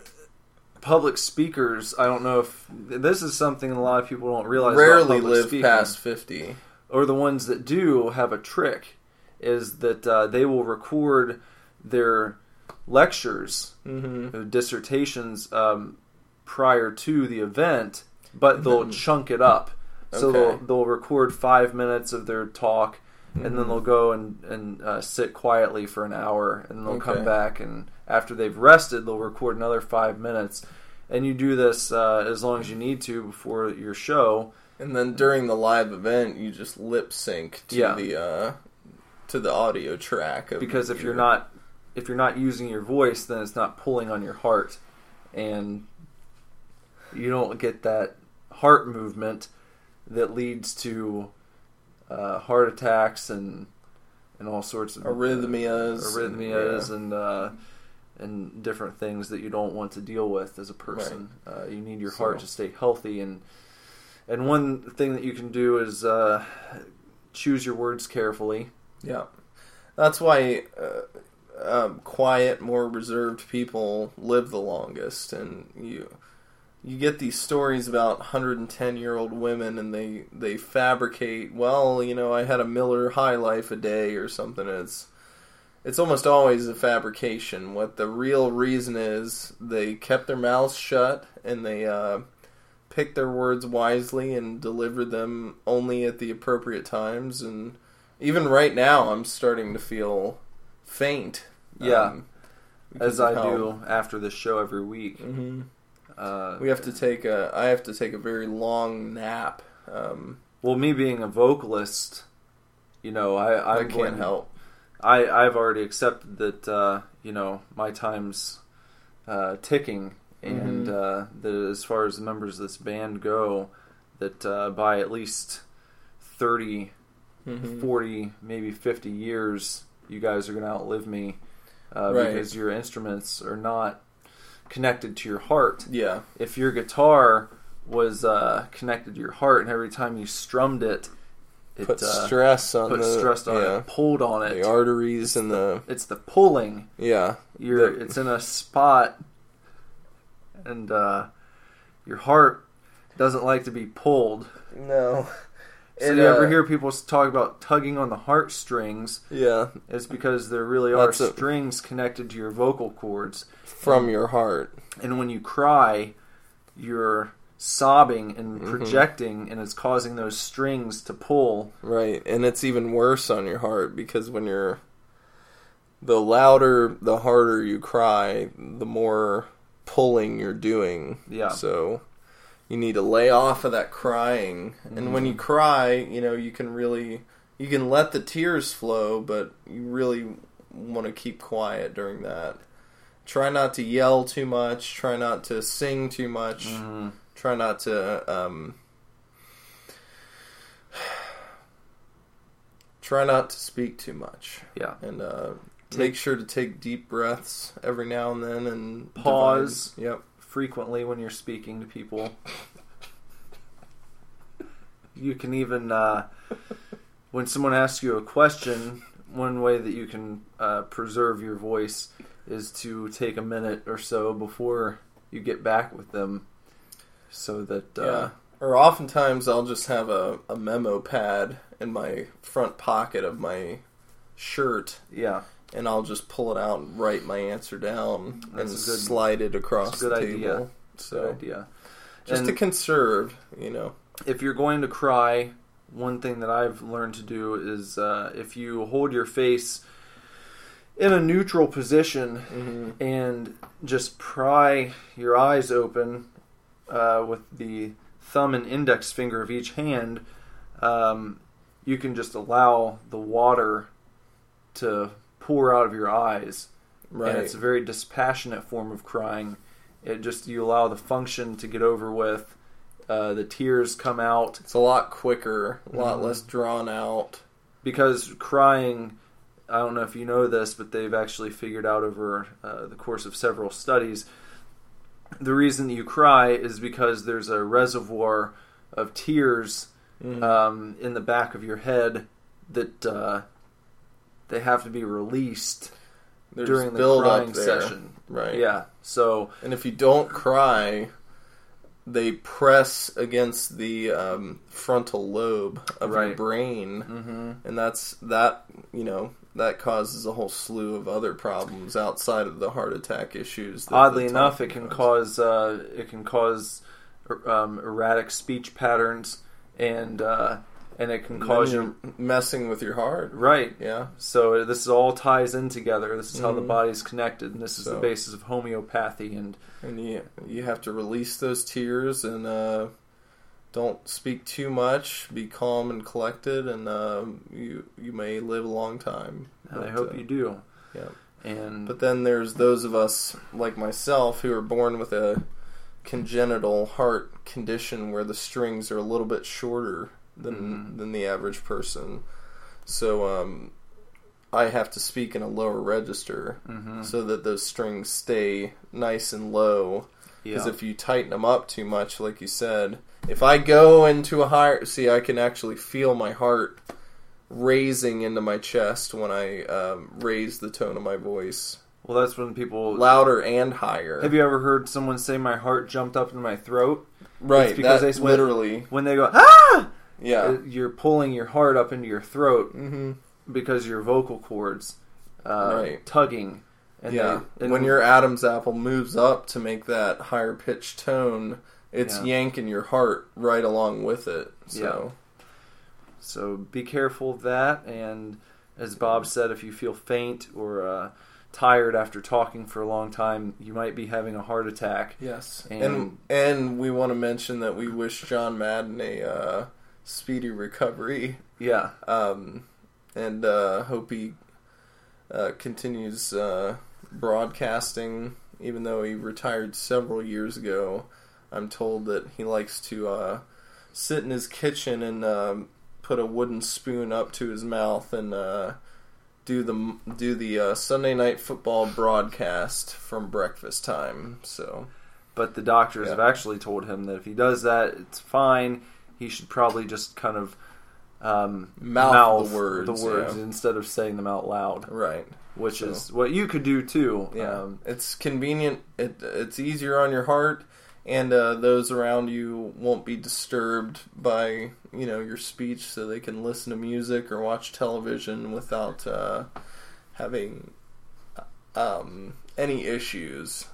public speakers, I don't know if this is something a lot of people don't realize. Rarely live speaking, past fifty. or the ones that do have a trick, is that uh, they will record their lectures, Mm-hmm. dissertations, um, prior to the event, but they'll then- chunk it up. So Okay. they'll they'll record five minutes of their talk, and Mm-hmm. then they'll go and and uh, sit quietly for an hour, and they'll come back, and after they've rested, they'll record another five minutes, and you do this uh, as long as you need to before your show. And then during the live event, you just lip sync to Yeah. the uh, to the audio track. Of Because if you're not if you're not using your voice, then it's not pulling on your heart, and you don't get that heart movement that leads to uh, heart attacks and and all sorts of Arrhythmias. arrhythmias Yeah. and uh, and different things that you don't want to deal with as a person. Uh, you need your heart to stay healthy, and and one thing that you can do is uh, choose your words carefully. Yeah, that's why uh, um, quiet, more reserved people live the longest, and you you get these stories about 110 year old women, and they they fabricate. Well, you know, I had a Miller High Life a day or something. It's it's almost always a fabrication. What the real reason is, they kept their mouths shut and they uh, picked their words wisely and delivered them only at the appropriate times. And even right now, I'm starting to feel faint. Yeah. because As I do after this show every week. Mhm. Uh, We have to take a. I have to take a very long nap. Um, well, me being a vocalist, you know, I I I'm can't going- help. I I've already accepted that uh, you know my time's uh, ticking, and Mhm. uh, that as far as the members of this band go, that uh, by at least 30, Mhm. 40, maybe fifty years, you guys are going to outlive me uh, Right. because your instruments are not connected to your heart. Yeah, If your guitar was uh, connected to your heart, and every time you strummed it, it put uh, stress on put the stress on yeah, it, pulled on it. the arteries and the it's the pulling. yeah. You're The- it's in a spot, and uh, your heart doesn't like to be pulled. No. So you ever uh, hear people talk about tugging on the heartstrings? Yeah, It's because there really are That's a- strings connected to your vocal cords, from your heart. and when you cry, you're sobbing and Mm-hmm. projecting, and it's causing those strings to pull. Right, and it's even worse on your heart because when you're the louder, the harder you cry, the more pulling you're doing. Yeah. So you need to lay off of that crying. And when you cry, you know, you can really you can let the tears flow, but you really want to keep quiet during that. Try not to yell too much, try not to sing too much. Try not to um (sighs) try not to speak too much Yeah. and uh, make sure to take deep breaths every now and then and Pause. divide- Yep. Frequently when you're speaking to people. You can even, uh, when someone asks you a question, one way that you can uh, preserve your voice is to take a minute or so before you get back with them, so that uh, yeah. Or oftentimes I'll just have a, a memo pad in my front pocket of my shirt yeah, and I'll just pull it out and write my answer down That's and good- slide it across that's a the good table. idea. So good idea. just And- to conserve, you know. if you're going to cry, one thing that I've learned to do is uh, if you hold your face in a neutral position and just pry your eyes open uh, with the thumb and index finger of each hand, um, you can just allow the water to pour out of your eyes. Right. And it's a very dispassionate form of crying. It just you allow the function to get over with. Uh, the tears come out It's a lot quicker, a lot Mhm. less drawn out. because crying. I don't know if you know this, but they've actually figured out over uh, the course of several studies. The reason that you cry is because there's a reservoir of tears Mhm. um, in the back of your head that uh, they have to be released There's during the build crying up there. session. Right. Yeah. So And if you don't cry, they press against the um, frontal lobe of your Right. brain, mhm. and that's that. You know that causes a whole slew of other problems outside of the heart attack issues. that oddly enough, it can cause uh, it can cause um, erratic speech patterns and uh, and it can And cause you're messing with your heart. right. Yeah. So this all ties in together. This is how the body is connected, and this is the basis of homeopathy. And and you you have to release those tears and uh, don't speak too much. Be calm and collected, and um, you you may live a long time. and I hope uh, you do. yeah. And But then there's those of us like myself who are born with a congenital heart condition where the strings are a little bit shorter than Mhm. than the average person. So um, I have to speak in a lower register Mm-hmm. so that those strings stay nice and low. Because Yeah. if you tighten them up too much, like you said, if I go into a higher, see, I can actually feel my heart raising into my chest when I um, raise the tone of my voice, well, that's when people. louder and higher. Have you ever heard someone say my heart jumped up in my throat? right? It's because that they- literally, When they go ah, yeah. uh, you're pulling your heart up into your throat hmm because your vocal cords uh, Right. tugging. And yeah. they- and when your Adam's apple moves up to make that higher pitched tone, it's Yeah. yanking your heart right along with it. So, So be careful of that. And as Bob said, if you feel faint or uh, tired after talking for a long time, you might be having a heart attack. yes. And- And and we want to mention that we wish John Madden a uh, speedy recovery. Yeah. um, and uh, hope he uh, continues uh, broadcasting. Even though he retired several years ago, I'm told that he likes to uh, sit in his kitchen and um, put a wooden spoon up to his mouth and uh, do the do the uh, Sunday night football broadcast from breakfast time. So But the doctors Yeah. have actually told him that if he does that, it's fine. He should probably just kind of um, Mouth the words, the words yeah. instead of saying them out loud, right. which So- is what you could do too. Yeah, Um, it's convenient. It, it's easier on your heart, and uh, those around you won't be disturbed by you know your speech, so they can listen to music or watch television without uh, having um, any issues.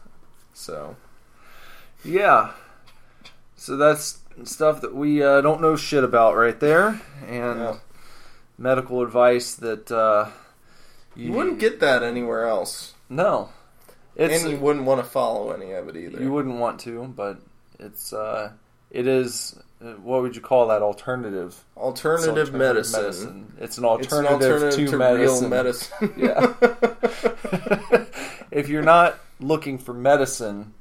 So yeah. So that's stuff that we uh, don't know shit about right there, and Yeah. medical advice that uh, you wouldn't get that anywhere else, no. It's and you wouldn't want to follow any of it either. You wouldn't want to, but it's uh, it is. uh, What would you call that? Alternative. It's alternative, medicine. It's an It's an alternative, alternative to, to, real medicine. medicine. Yeah. (laughs) (laughs) if you're not looking for medicine,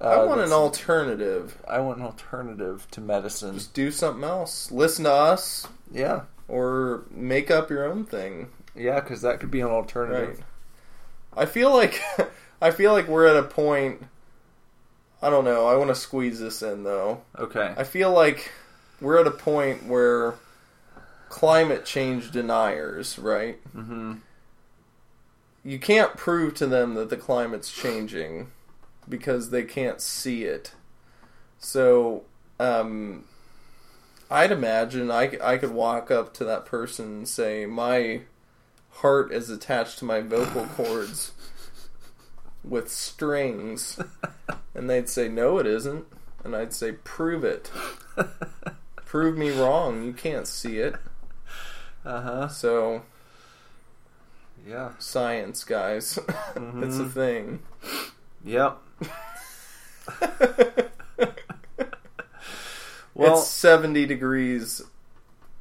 I want an alternative. I want an alternative to medicine. Just do something else. Listen to us, Yeah, or make up your own thing. yeah, because that could be an alternative. Right. I feel like (laughs) I feel like we're at a point. I don't know. I want to squeeze this in though. Okay. I feel like we're at a point where climate change deniers, right? hmm You can't prove to them that the climate's changing because they can't see it. So, um, I'd imagine I, I could walk up to that person and say, My heart is attached to my vocal (laughs) cords with strings. and they'd say, No, it isn't. And I'd say, Prove it. Prove me wrong. You can't see it. Uh huh. So, Yeah. science, guys. (laughs) it's a Mhm. thing. Yep. (laughs) Well, it's 70 degrees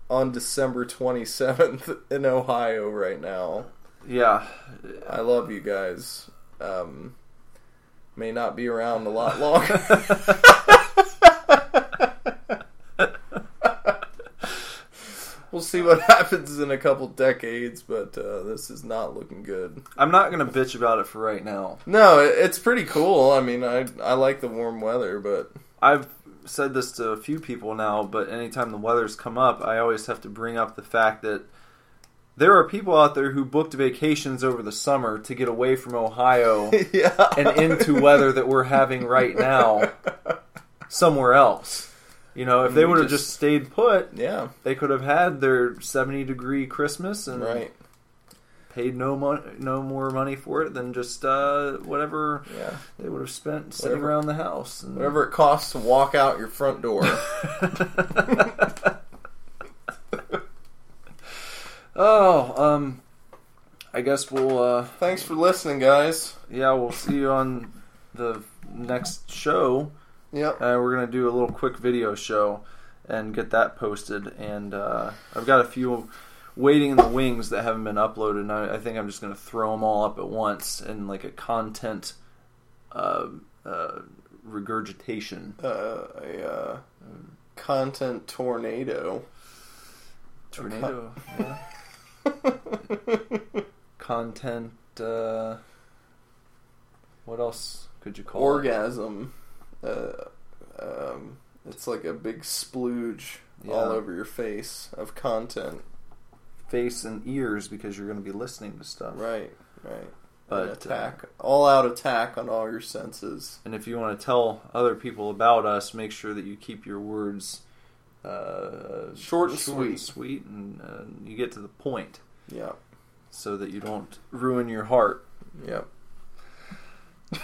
on December 27th in Ohio right now. yeah. I love you guys. Um, may not be around a lot longer. (laughs) we'll see what (laughs) happens in a couple decades, but uh, this is not looking good. I'm not gonna bitch about it for right now. No, it's pretty cool. I mean, I I like the warm weather, but I've said this to a few people now, but anytime the weather's come up, I always have to bring up the fact that there are people out there who booked vacations over the summer to get away from Ohio (laughs) yeah, and into weather that we're having right now (laughs) somewhere else. You know, if they would have just- just stayed put, Yeah, they could have had their 70 degree Christmas and right. paid no mo- no more money for it than just uh, whatever Yeah. they would have spent sitting Whatever- around the house. And Whatever it costs to walk out your front door. (laughs) oh, um, I guess we'll, uh, Thanks for listening, guys. yeah, we'll see you on the next show. Yep. Uh, we're gonna do a little quick video show and get that posted. And uh, I've got a few waiting in the wings that haven't been uploaded. And I, I think I'm just gonna throw them all up at once in like a content uh, uh, regurgitation. Uh, a uh, content tornado. Tornado. yeah. (laughs) Content. Uh, what else could you call it? Uh, um, it's like a big splooge all over your face of content. Face and ears because you're going to be listening to stuff. Right, right. But, An attack, all out attack on all your senses. And if you want to tell other people about us, make sure that you keep your words uh, Short, and sweet. sweet, and uh, you get to the point, Yep, so that you don't ruin your heart. yep. (laughs)